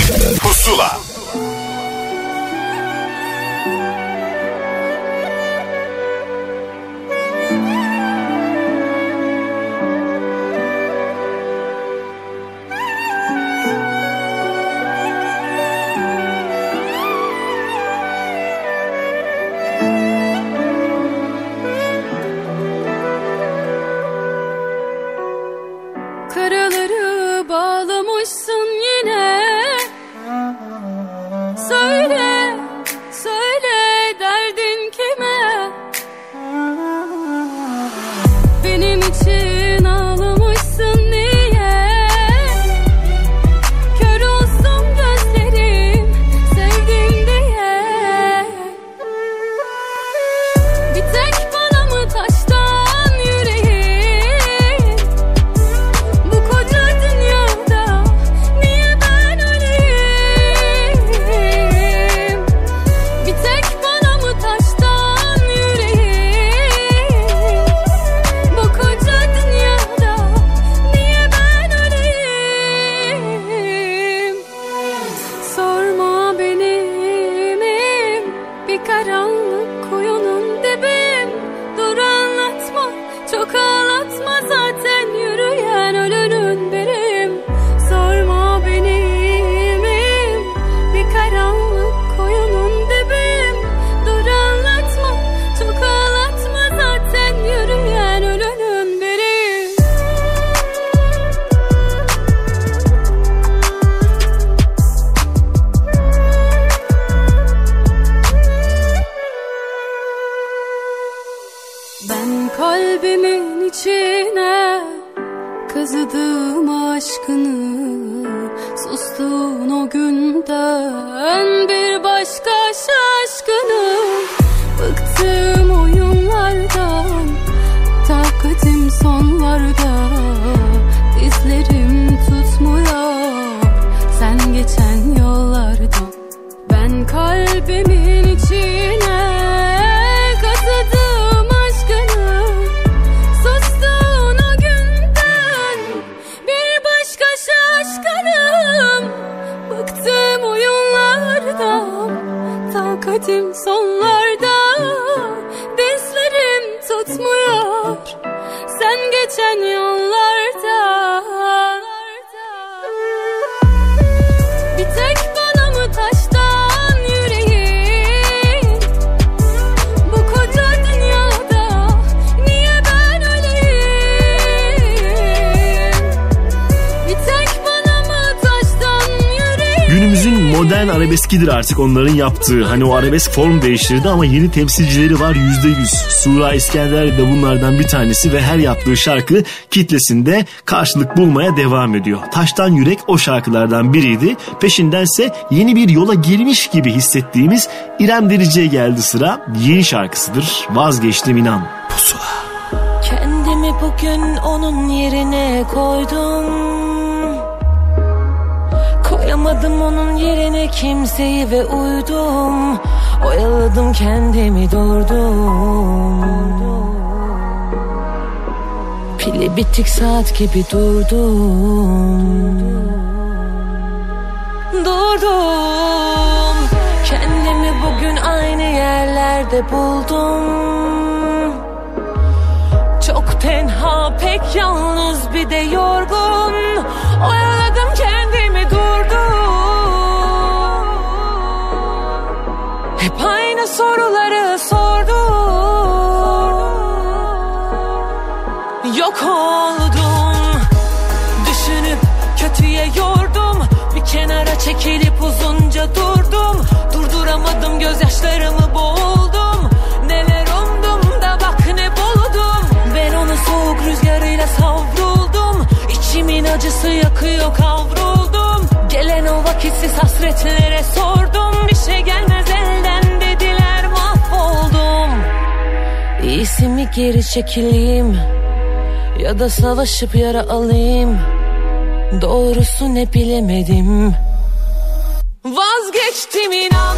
eskidir artık onların yaptığı. Hani o arabesk form değiştirdi ama yeni temsilcileri var yüzde yüz. Sura İskender de bunlardan bir tanesi ve her yaptığı şarkı kitlesinde karşılık bulmaya devam ediyor. Taştan Yürek o şarkılardan biriydi. Peşindense yeni bir yola girmiş gibi hissettiğimiz İrem Derici'ye geldi sıra. Yeni şarkısıdır. Vazgeçtim inan. Pusula. Kendimi bugün onun yerine koydum Almadım onun yerine kimseyi ve uydum. Oyaladım kendimi durdum. Pili bitik saat gibi durdum. Durdum. Kendimi bugün aynı yerlerde buldum. Çok tenha pek yalnız bir de yorgun. Oyaladım Hep aynı soruları sordum. Yok oldum. Düşünüp kötüye yordum. Bir kenara çekilip uzunca durdum. Durduramadım gözyaşlarımı boğuldum. Neler umdum da bak ne buldum. Ben onu soğuk rüzgarıyla savruldum. İçimin acısı yakıyor kavruldum Gelen o vakitsiz hasretlere sordum. Bir şey gelmez elden İyisi mi geri çekileyim Ya da savaşıp yara alayım. Doğrusu ne bilemedim. Vazgeçtim inan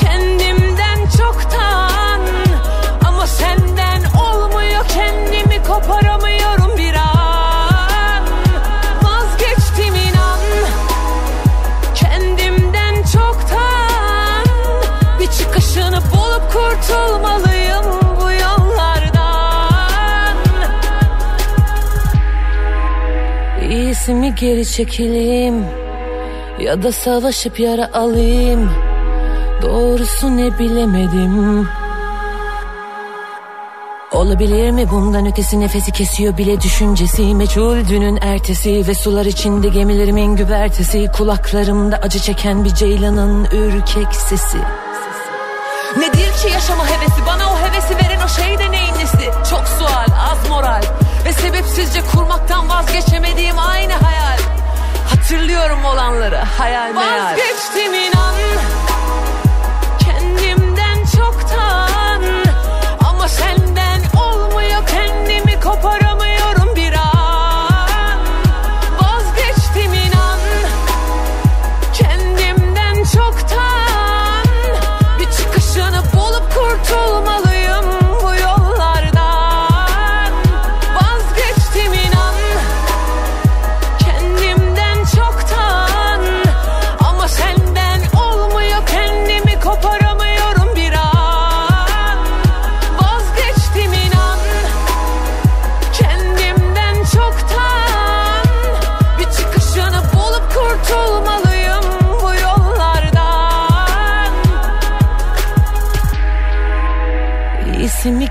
Kendimden çoktan. Ama senden olmuyor Kendimi koparamıyorum bir an. Vazgeçtim inan Kendimden çoktan. Bir çıkışını bulup kurtulmalıyım İyisi mi geri çekileyim Ya da savaşıp yara alayım. Doğrusu ne bilemedim. Olabilir mi bundan ötesi nefesi kesiyor bile düşüncesi? Meçhul dünün ertesi ve sular içinde gemilerimin güvertesi. Kulaklarımda acı çeken bir ceylanın ürkek sesi. Nedir ki yaşama hevesi? Bana o hevesi veren o şey de neyin nesi? Çok sual az moral ve sebepsizce kurmaktan vazgeçemediğim aynı hayal. Hatırlıyorum olanları hayal meyal. Vazgeçtim inan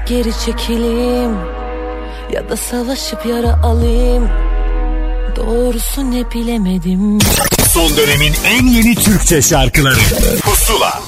geri çekileyim. Ya da savaşıp yara alayım. Doğrusu ne bilemedim. Son dönemin en yeni Türkçe şarkıları. Pusula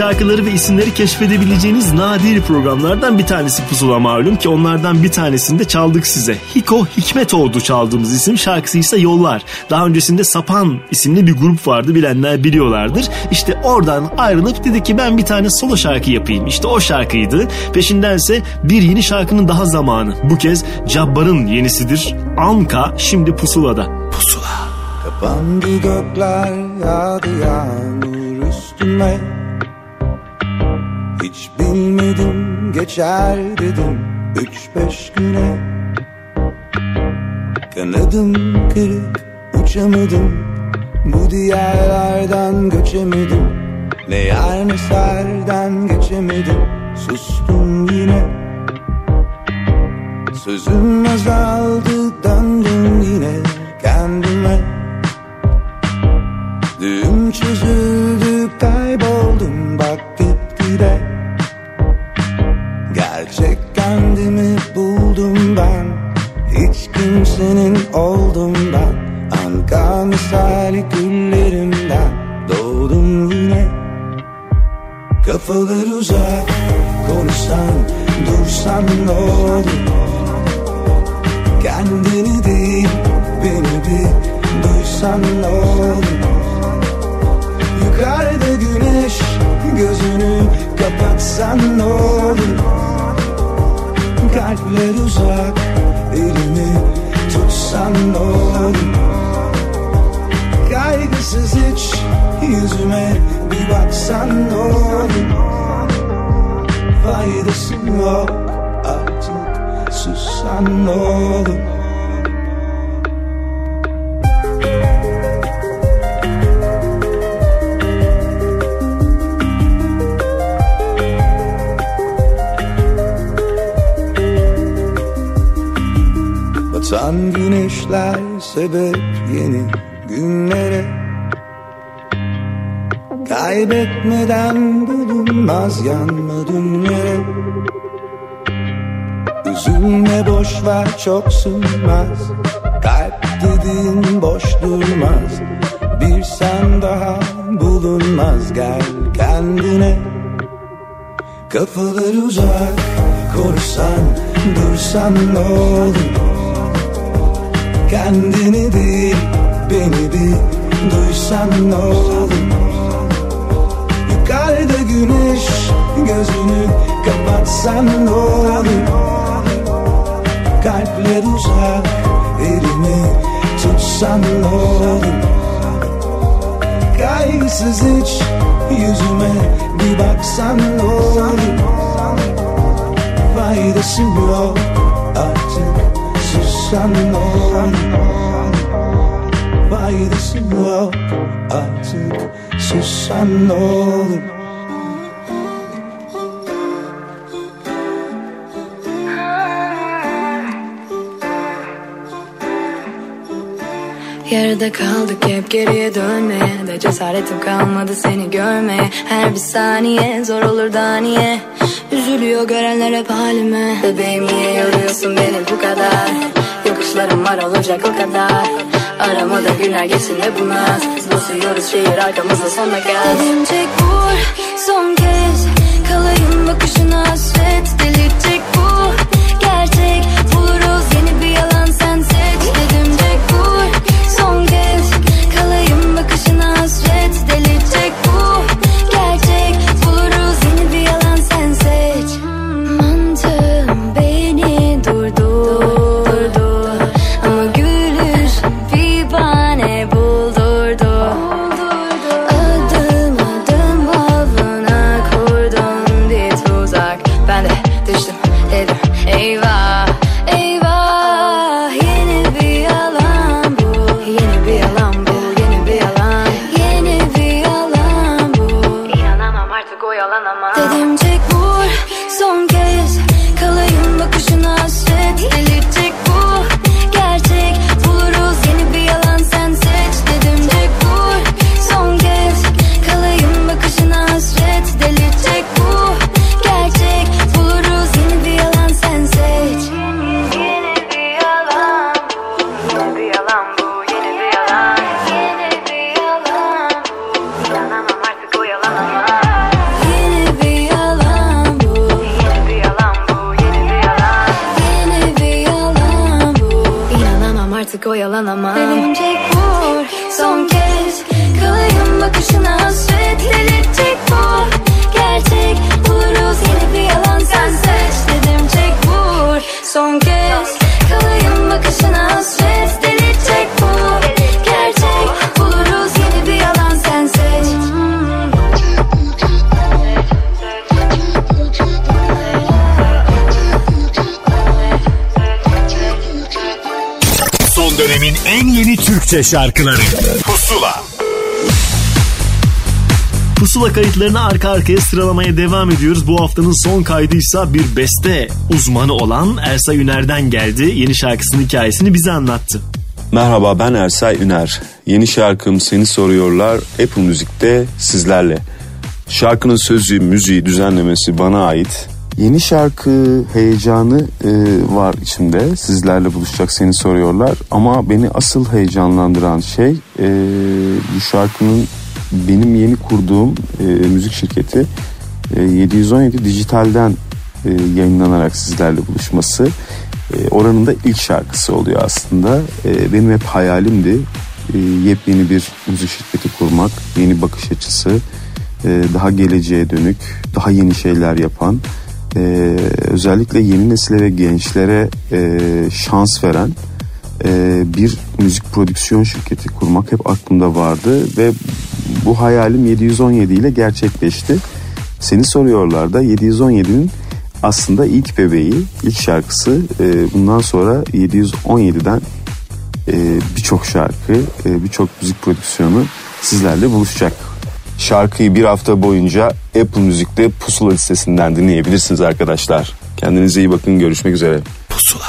şarkıları ve isimleri keşfedebileceğiniz nadir programlardan bir tanesi Pusula malum ki onlardan bir tanesini de çaldık size. Hiko Hikmetoğlu çaldığımız isim şarkısı ise Yollar. Daha öncesinde Sapan isimli bir grup vardı bilenler biliyorlardır. İşte oradan ayrılıp dedi ki ben bir tane solo şarkı yapayım. İşte o şarkıydı. Peşindense bir yeni şarkının daha zamanı. Bu kez Cabbar'ın yenisidir. Anka şimdi Pusula'da. Pusula. Kapandı gökler yağdı yağmur üstüme geçer dedim üç beş güne. Kanadım kırık uçamadım. Bu diyarlardan göçemedim. Ne yer ne serden geçemedim. Sustum yine. Sözüm azaldı döndüm uzak elini tutsan ne olur. Kaygısız hiç yüzüme bir baksan ne olur. Faydası yok artık sussan ne olur Batan güneşler sebep yeni günlere. Kaybetmeden bulunmaz yanmadın yere Üzülme boş ver çok sürmez. Kalp dediğin boş durmaz. Bir sen daha bulunmaz. Gel kendine. Kafalar uzak korsan dursan ne olur Kendini değil beni bir duysan ne olur? Yukarıda güneş gözünü kapatsan ne olur? Kalpler uzak elini tutsan ne olur? Kaygısız hiç yüzüme bir baksan ne olur? Faydası yok artık ne olur Faydası yok artık. Sussan ne olur. Yarıda kaldık hep geriye dönmeye De cesaretim kalmadı seni görmeye. Her bir saniye zor olur da niye Üzülüyor görenler hep halime. Bebeğim niye yoruyorsun beni bu kadar Yokuşlarım var olacak o kadar. Aramada günler geçsin de bu naz Biz basıyoruz şehir arkamızda sonuna gaz Dedim vur son kez. Kalayım bakışına hasret ağlamam Ölünce Türkçe şarkıları Pusula Pusula kayıtlarını arka arkaya sıralamaya devam ediyoruz. Bu haftanın son kaydıysa bir beste uzmanı olan Ersa Üner'den geldi. Yeni şarkısının hikayesini bize anlattı. Merhaba ben Ersay Üner. Yeni şarkım Seni Soruyorlar Apple Müzik'te sizlerle. Şarkının sözü, müziği, düzenlemesi bana ait. Yeni şarkı heyecanı e, var içimde. Sizlerle buluşacak seni soruyorlar. Ama beni asıl heyecanlandıran şey e, bu şarkının benim yeni kurduğum e, müzik şirketi e, 717 Dijital'den e, yayınlanarak sizlerle buluşması. E, oranın da ilk şarkısı oluyor aslında. E, benim hep hayalimdi e, yepyeni bir müzik şirketi kurmak, yeni bakış açısı, e, daha geleceğe dönük, daha yeni şeyler yapan, e, özellikle yeni nesile ve gençlere e, şans veren e, bir müzik prodüksiyon şirketi kurmak hep aklımda vardı ve bu hayalim 717 ile gerçekleşti. Seni soruyorlar da 717'nin aslında ilk bebeği, ilk şarkısı. E, bundan sonra 717'den e, birçok şarkı, e, birçok müzik prodüksiyonu sizlerle buluşacak. Şarkıyı bir hafta boyunca Apple Müzik'te Pusula listesinden dinleyebilirsiniz arkadaşlar. Kendinize iyi bakın, görüşmek üzere. Pusula.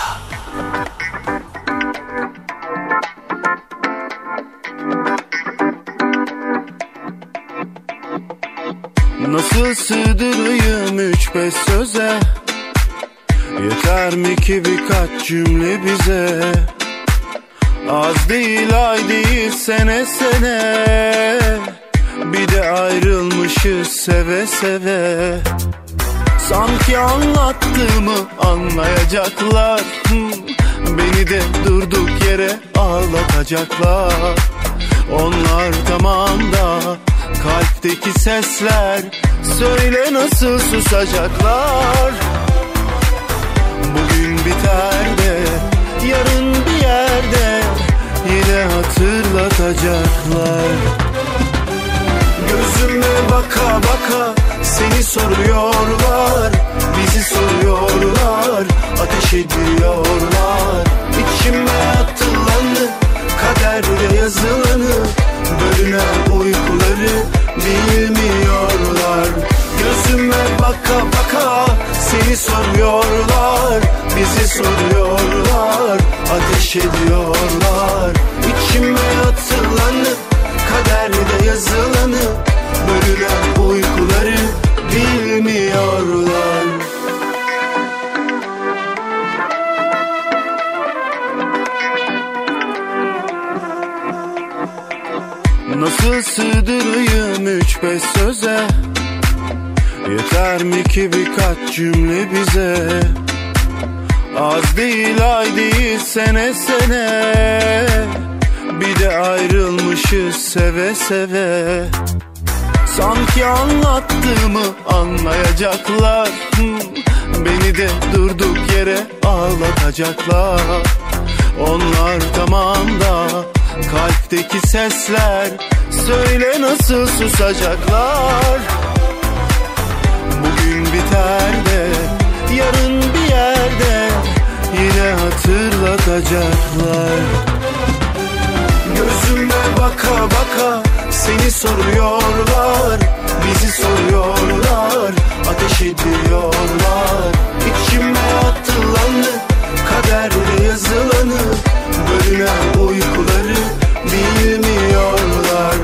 Nasıl sığdırayım üç beş söze Yeter mi ki birkaç cümle bize Az değil ay değil sene sene Bir de ayrılmışız seve seve. Sanki anlattığımı anlayacaklar. Beni de durduk yere ağlatacaklar. Onlar tamam da kalpteki sesler Söyle nasıl susacaklar? Bugün biter de yarın bir yerde Yine hatırlatacaklar Gözüme baka baka seni soruyorlar Bizi soruyorlar ateş ediyorlar. İçime atılanı kaderde yazılanı Bölünen uykuları bilmiyorlar. Gözüme baka baka seni soruyorlar Bizi soruyorlar ateş ediyorlar. İçime atılanı seve. Sanki anlattığımı anlayacaklar. Beni de durduk yere ağlatacaklar. Onlar tamam da kalpteki sesler Söyle nasıl susacaklar? Bugün biter de yarın bir yerde Yine hatırlatacaklar Gözüme baka baka seni soruyorlar Bizi soruyorlar ateş ediyorlar. İçime atılanı kaderde yazılanı Bölünen uykuları bilmiyorlar.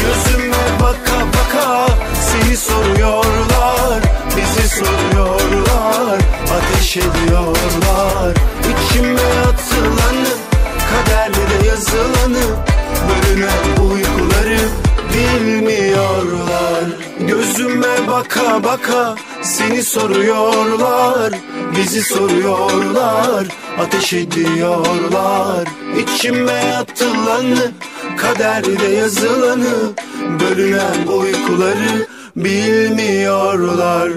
Gözüme baka baka seni soruyorlar Bizi soruyorlar ateş ediyorlar. İçime atılanı kaderde yazılanı Bölünen uykuları bilmiyorlar. Gözüme baka baka Seni soruyorlar. Bizi soruyorlar Ateş ediyorlar. İçime atılanı Kaderde yazılanı Bölünen uykuları Bilmiyorlar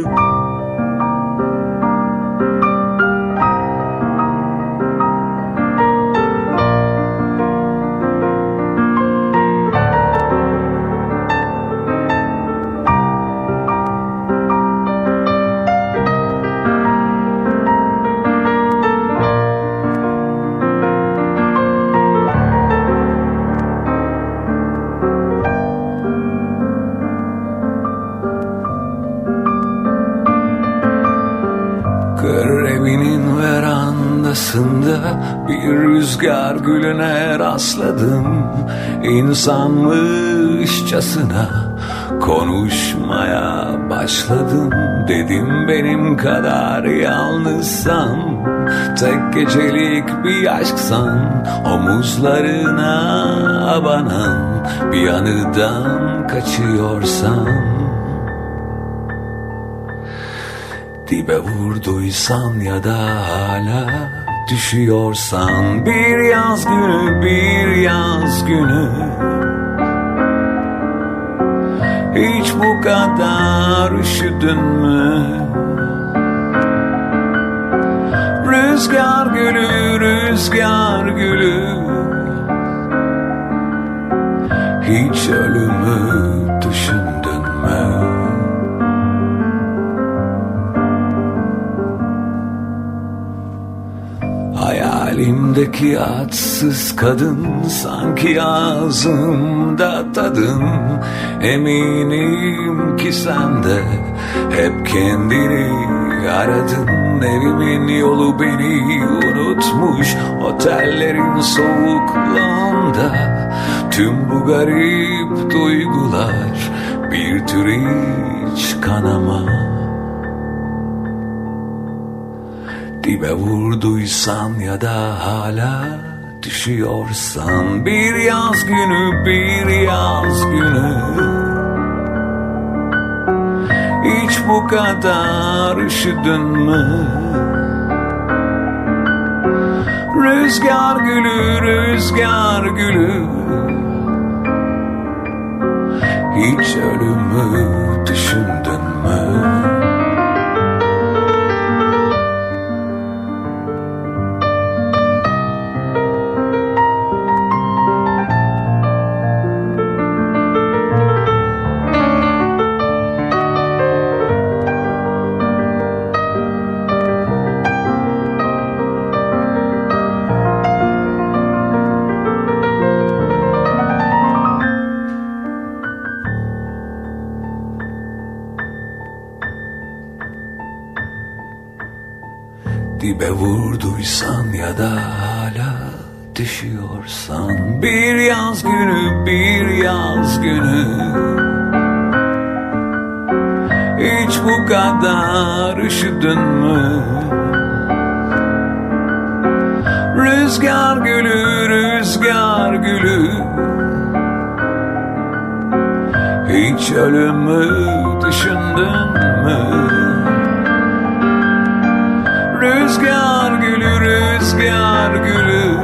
gülüne rastladım. İnsanmışçasına konuşmaya başladım. Dedim benim kadar yalnızsam Tek gecelik bir aşksan Omuzlarına abanan bir anıdan kaçıyorsam. Dibe vurduysan ya da hala düşüyorsan Bir yaz günü bir yaz günü Hiç bu kadar üşüdün mü? Rüzgar gülü, rüzgar gülü Hiç ölümü düşündün mü? Hayalimdeki atsız kadın sanki ağzımda tadın Eminim ki sen de hep kendini aradın. Evimin yolu beni unutmuş otellerin soğukluğunda. Tüm bu garip duygular bir tür hiç kanama Dibe vurduysan ya da hala düşüyorsan Bir yaz günü bir yaz günü Hiç bu kadar üşüdün mü? Rüzgar gülü, rüzgar gülü Hiç ölümü düşündün mü? Kadar üşüdün? Rüzgar gülü rüzgar gülü Hiç ölümü düşündün mü? Rüzgar gülü rüzgar gülü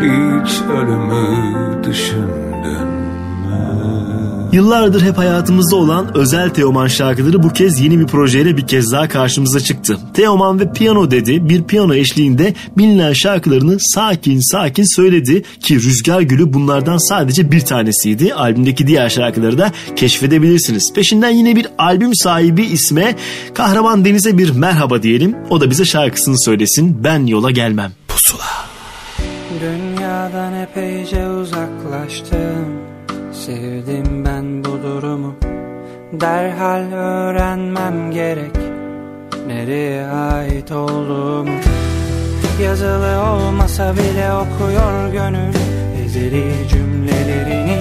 Hiç ölümü düşündün Yıllardır hep hayatımızda olan özel Teoman şarkıları bu kez yeni bir projeyle bir kez daha karşımıza çıktı. Teoman ve Piyano dedi bir piyano eşliğinde bilinen şarkılarını sakin sakin söyledi ki Rüzgar Gülü bunlardan sadece bir tanesiydi. Albümdeki diğer şarkıları da keşfedebilirsiniz. Peşinden yine bir albüm sahibi isme Kahraman Deniz'e bir merhaba diyelim. O da bize şarkısını söylesin ben yola gelmem. Pusula. Dünyadan epeyce uzaklaştım Sevdim bu durumu? Derhal öğrenmem gerek. Nereye ait olduğumu? Yazılı olmasa bile okuyor gönül. Ezeli cümlelerini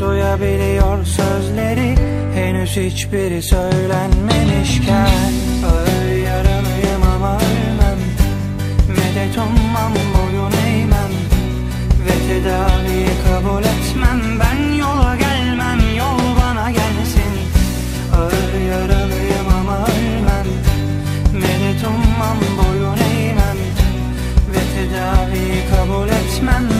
Duyabiliyor sözleri. Henüz hiçbiri söylenmemişken Ağır yaralıyım ama ölmem. Medet ummam boyun eğmem. Ve tedaviyi kabul etmem manchmal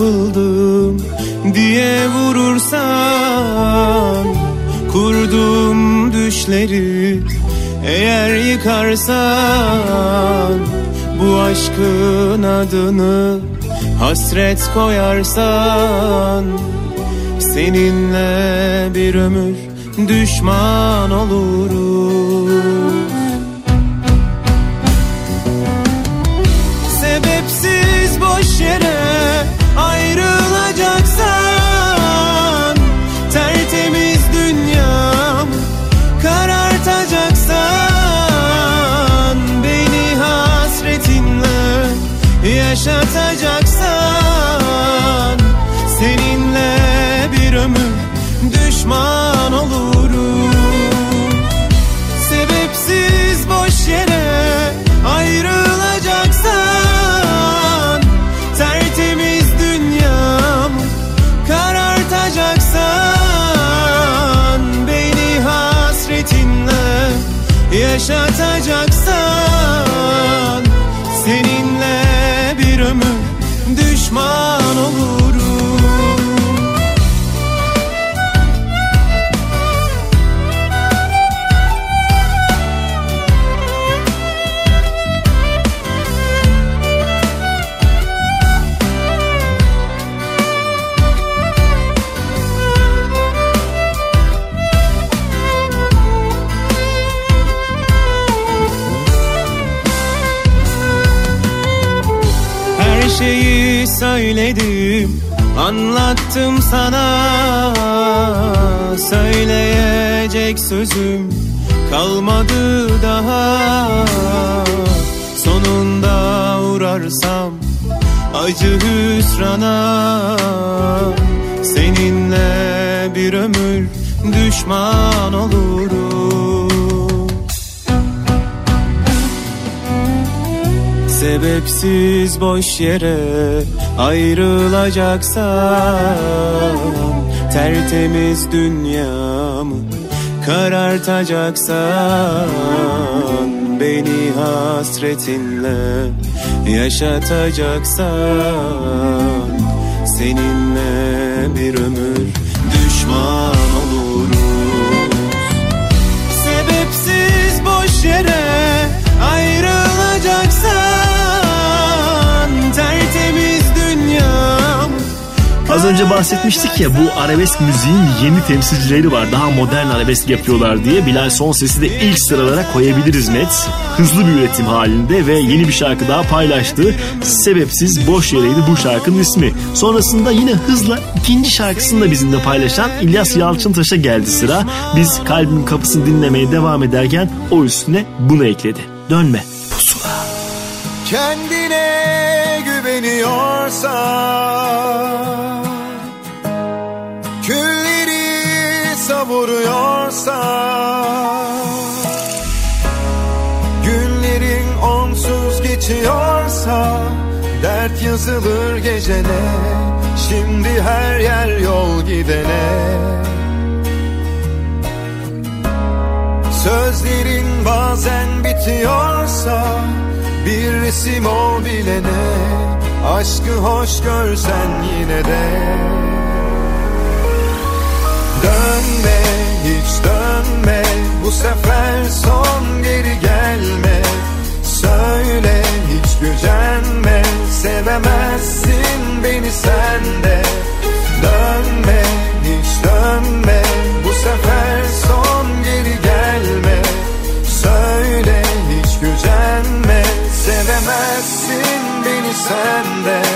kapıldım diye vurursan Kurduğum düşleri eğer yıkarsan Bu aşkın adını hasret koyarsan Seninle bir ömür düşman olur. ah 太真 sana söyleyecek sözüm kalmadı daha. Sonunda uğrarsam acı hüsrana Seninle bir ömür düşman olurum. Sebepsiz boş yere Ayrılacaksan tertemiz dünyamı karartacaksan Beni hasretinle yaşatacaksan Seninle bir ömür Az önce bahsetmiştik ya bu arabesk müziğin yeni temsilcileri var. Daha modern arabesk yapıyorlar diye. Bilal Son Ses'i de ilk sıralara koyabiliriz net. Hızlı bir üretim halinde ve yeni bir şarkı daha paylaştı. Sebepsiz boş yereydi bu şarkının ismi. Sonrasında yine hızla ikinci şarkısını da bizimle paylaşan İlyas Yalçıntaş'a geldi sıra. Biz kalbin kapısını dinlemeye devam ederken o üstüne bunu ekledi. Dönme. Pusula. Kendine güveniyorsan Külleri savuruyorsan Günlerin onsuz geçiyorsa Dert yazılır gecene Şimdi her yer yol gidene. Sözlerin bazen bitiyorsa Bir resim ol bilene Aşkı hoş görsen yine de Dönme hiç dönme. Bu sefer son geri gelme. Söyle hiç gücenme. Sevemezsin beni sen de Dönme hiç dönme. Bu sefer son geri gelme. Söyle hiç gücenme. Sevemezsin beni sen de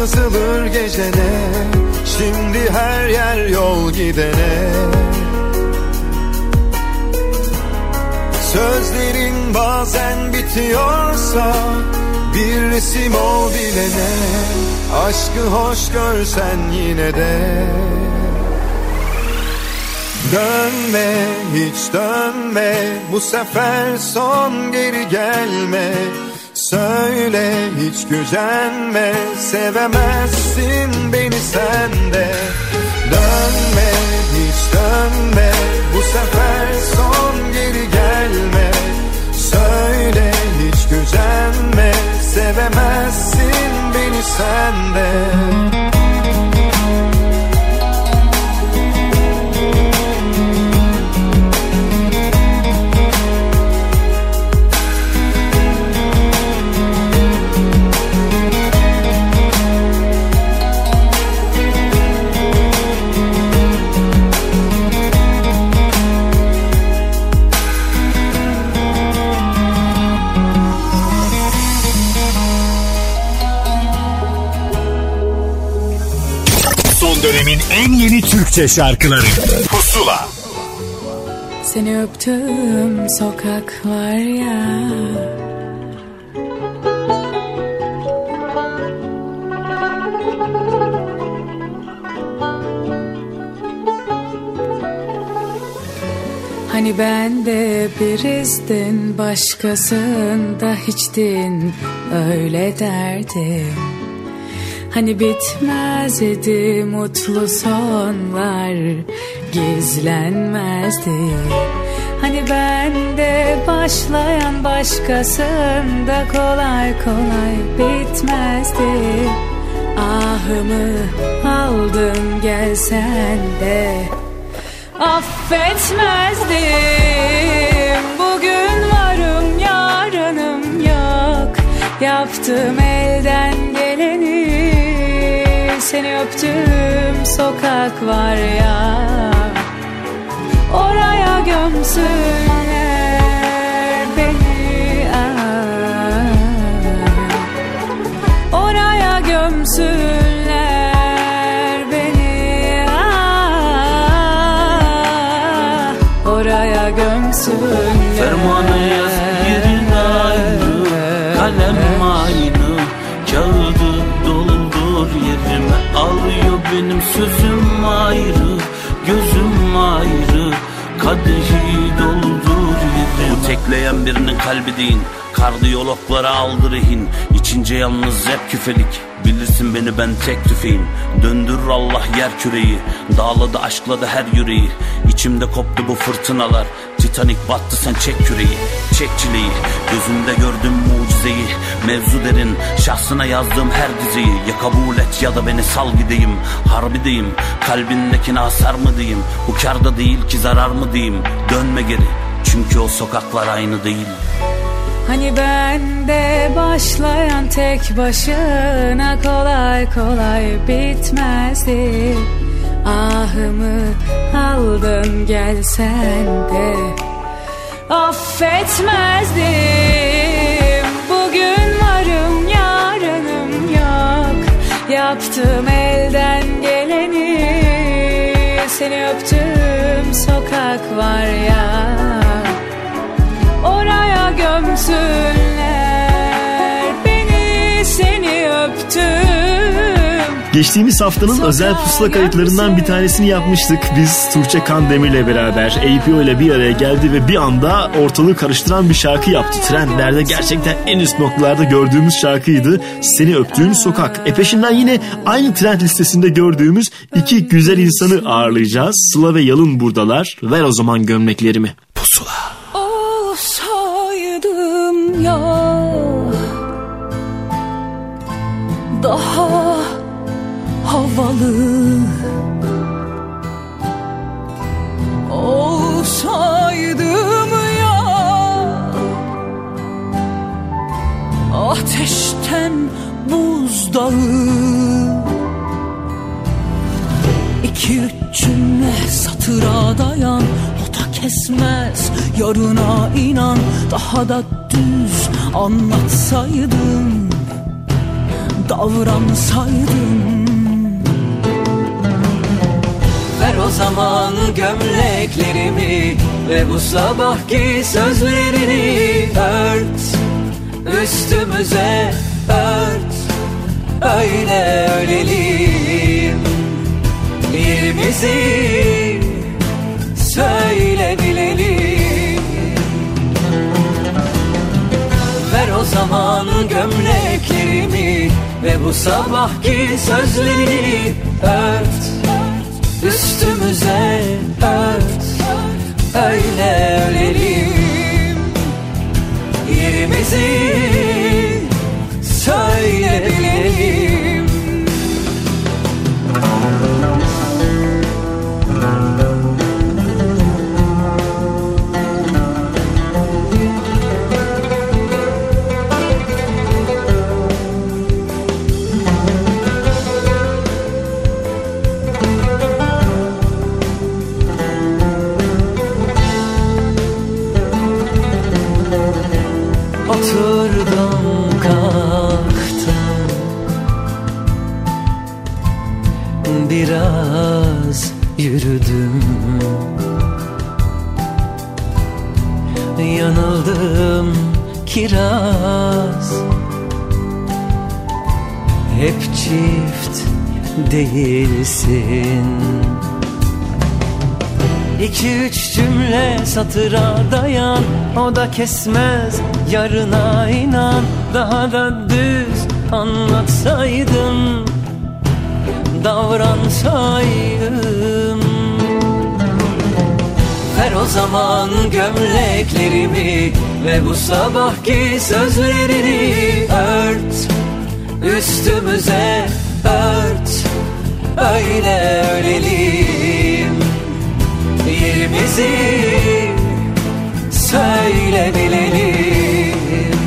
yazılır gecene. Şimdi her yer yol gidene. Sözlerin bazen bitiyorsa Bir resim ol bilene. Aşkı hoş görsen yine de. Dönme hiç dönme. Bu sefer son geri gelme Söyle hiç gücenme Sevemezsin beni sen de. Dönme hiç dönme Bu sefer son geri gelme. Söyle hiç gücenme Sevemezsin beni sen de en yeni Türkçe şarkıları. Pusula. Seni öptüm sokaklar ya. Hani ben de birizdin başkasında hiçtin. Öyle derdim Hani bitmezdi mutlu sonlar gizlenmezdi. Hani ben de başlayan başkasında kolay kolay bitmezdi. Ahımı aldın gelsen de. Affetmezdim Bugün varım yarınım yok. Yaptım elden geleni Seni öptüm sokak var ya. Oraya gömsünler benim sözüm ayrı Gözüm ayrı. Kadehi doldur yerime Bu tekleyen birinin kalbi değil Kardiyologlara aldı rehin İçince yalnız hep küfelik. Bilirsin beni ben tek tüfeğim. Döndürür Allah yer küreyi. Dağladı aşkladı her yüreği. İçimde koptu bu fırtınalar Titanik battı sen çek küreği Çek çileyi. Gözümde gördüm mucizeyi Mevzu derin. Şahsına yazdığım her dizeyi. Ya kabul et ya da beni sal gideyim. Harbideyim Kalbindekine hasar mı diyeyim? Bu karda değil ki zarar mı diyeyim? Dönme geri Çünkü o sokaklar aynı değil. Hani bende başlayan tek başına kolay kolay bitmezdi Ahımı aldın gelsen de. Affetmezdim. Bugün varım yarınım yok. Yaptım elden geleni. Seni öptüm sokak var ya. Oraya gömsünler Geçtiğimiz haftanın özel pusula kayıtlarından bir tanesini yapmıştık. Biz Tuğçe Kandemir'le beraber APO ile bir araya geldi ve bir anda ortalığı karıştıran bir şarkı yaptı. Trendlerde gerçekten en üst noktalarda gördüğümüz şarkıydı. Seni öptüğüm sokak. E peşinden yine aynı trend listesinde gördüğümüz iki güzel insanı ağırlayacağız. Sıla ve Yalın buradalar. Ver o zaman gömleklerimi. Pusula. Olsaydım ya Daha havalı. Olsaydım ya Ateşten buzdağı İki üç cümle satıra dayan O da kesmez. Yarına inan Daha da düz anlatsaydım Davransaydım o zaman gömleklerimi Ve bu sabahki sözlerini ört. Üstümüze ört Öyle ölelim Yerimizi söyle bilelim Ver o zaman gömleklerimi Ve bu sabahki sözlerini ört Üstümüze ört Öyle ölelim. Yerimizi söyle kiraz. Hep çift değilsin. İki üç cümle satıra dayan. O da kesmez yarına inan. Daha da düz anlatsaydım Davransaydım. Ver o zaman gömleklerimi Ve bu sabahki sözlerini ört Üstümüze ört. Öyle ölelim. Yerimizi söyle bilelim.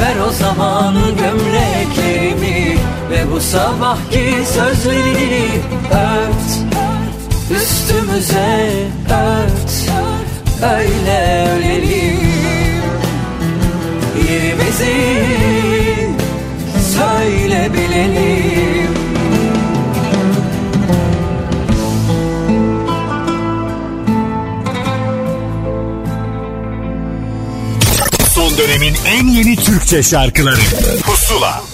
Ver o zaman gömleklerimi Ve bu sabahki sözlerini ört. Üstümüze ört Öyle ölelim. Yerimizi söyle bilelim. Son dönemin en yeni Türkçe şarkıları. Pusula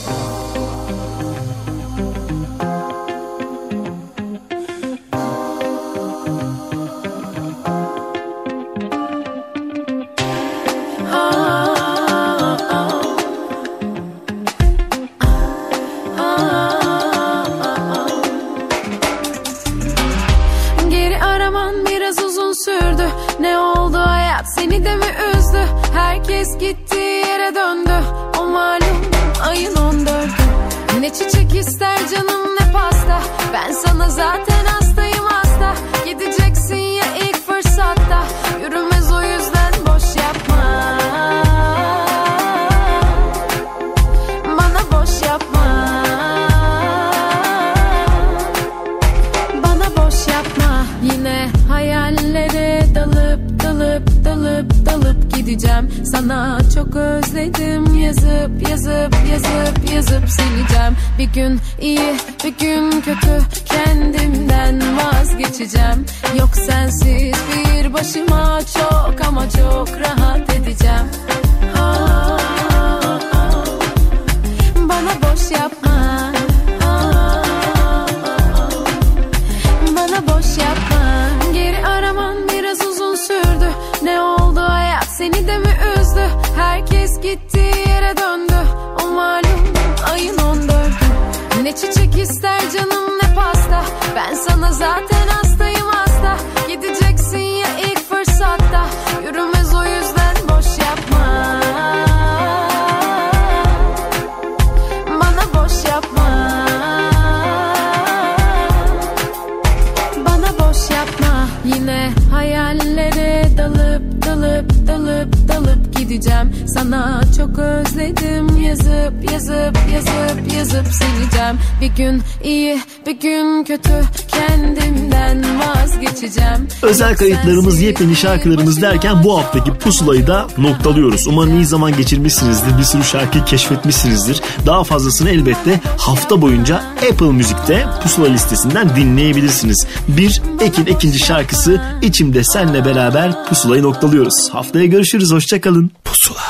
yazıp yazıp sileceğim Bir gün iyi bir gün kötü kendimden vazgeçeceğim Özel kayıtlarımız, yepyeni şarkılarımız derken bu haftaki pusulayı da noktalıyoruz. Umarım iyi zaman geçirmişsinizdir, bir sürü şarkı keşfetmişsinizdir. Daha fazlasını elbette hafta boyunca Apple Müzik'te pusula listesinden dinleyebilirsiniz. Bir Ekin ikinci şarkısı İçimde Senle beraber pusulayı noktalıyoruz. Haftaya görüşürüz, hoşçakalın. Pusula.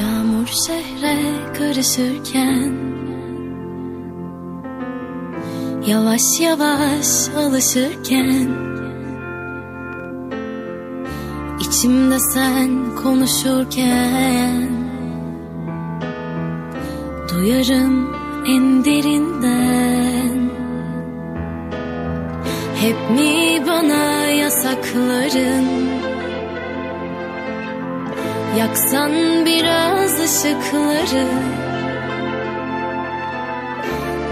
Yağmur şehre karışırken Yavaş yavaş alışırken içimde sen konuşurken Duyarım en derinden Hep mi bana yasakların? Yaksan biraz ışıkları.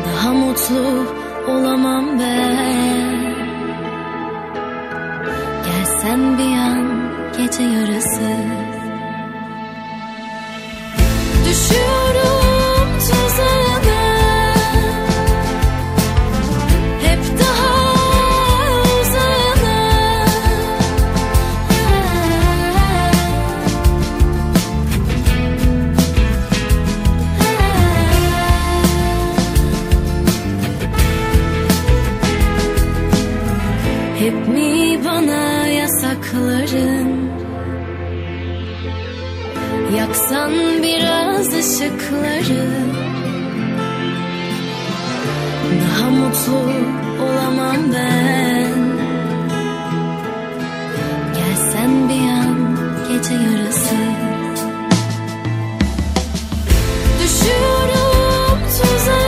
Daha mutlu olamam ben. Gelsen bir an gece yarısı. Düşüyorum biraz ışıkları Daha mutlu olamam ben. Gelsen bir an gece yarısı. Düşüyorum tuzağına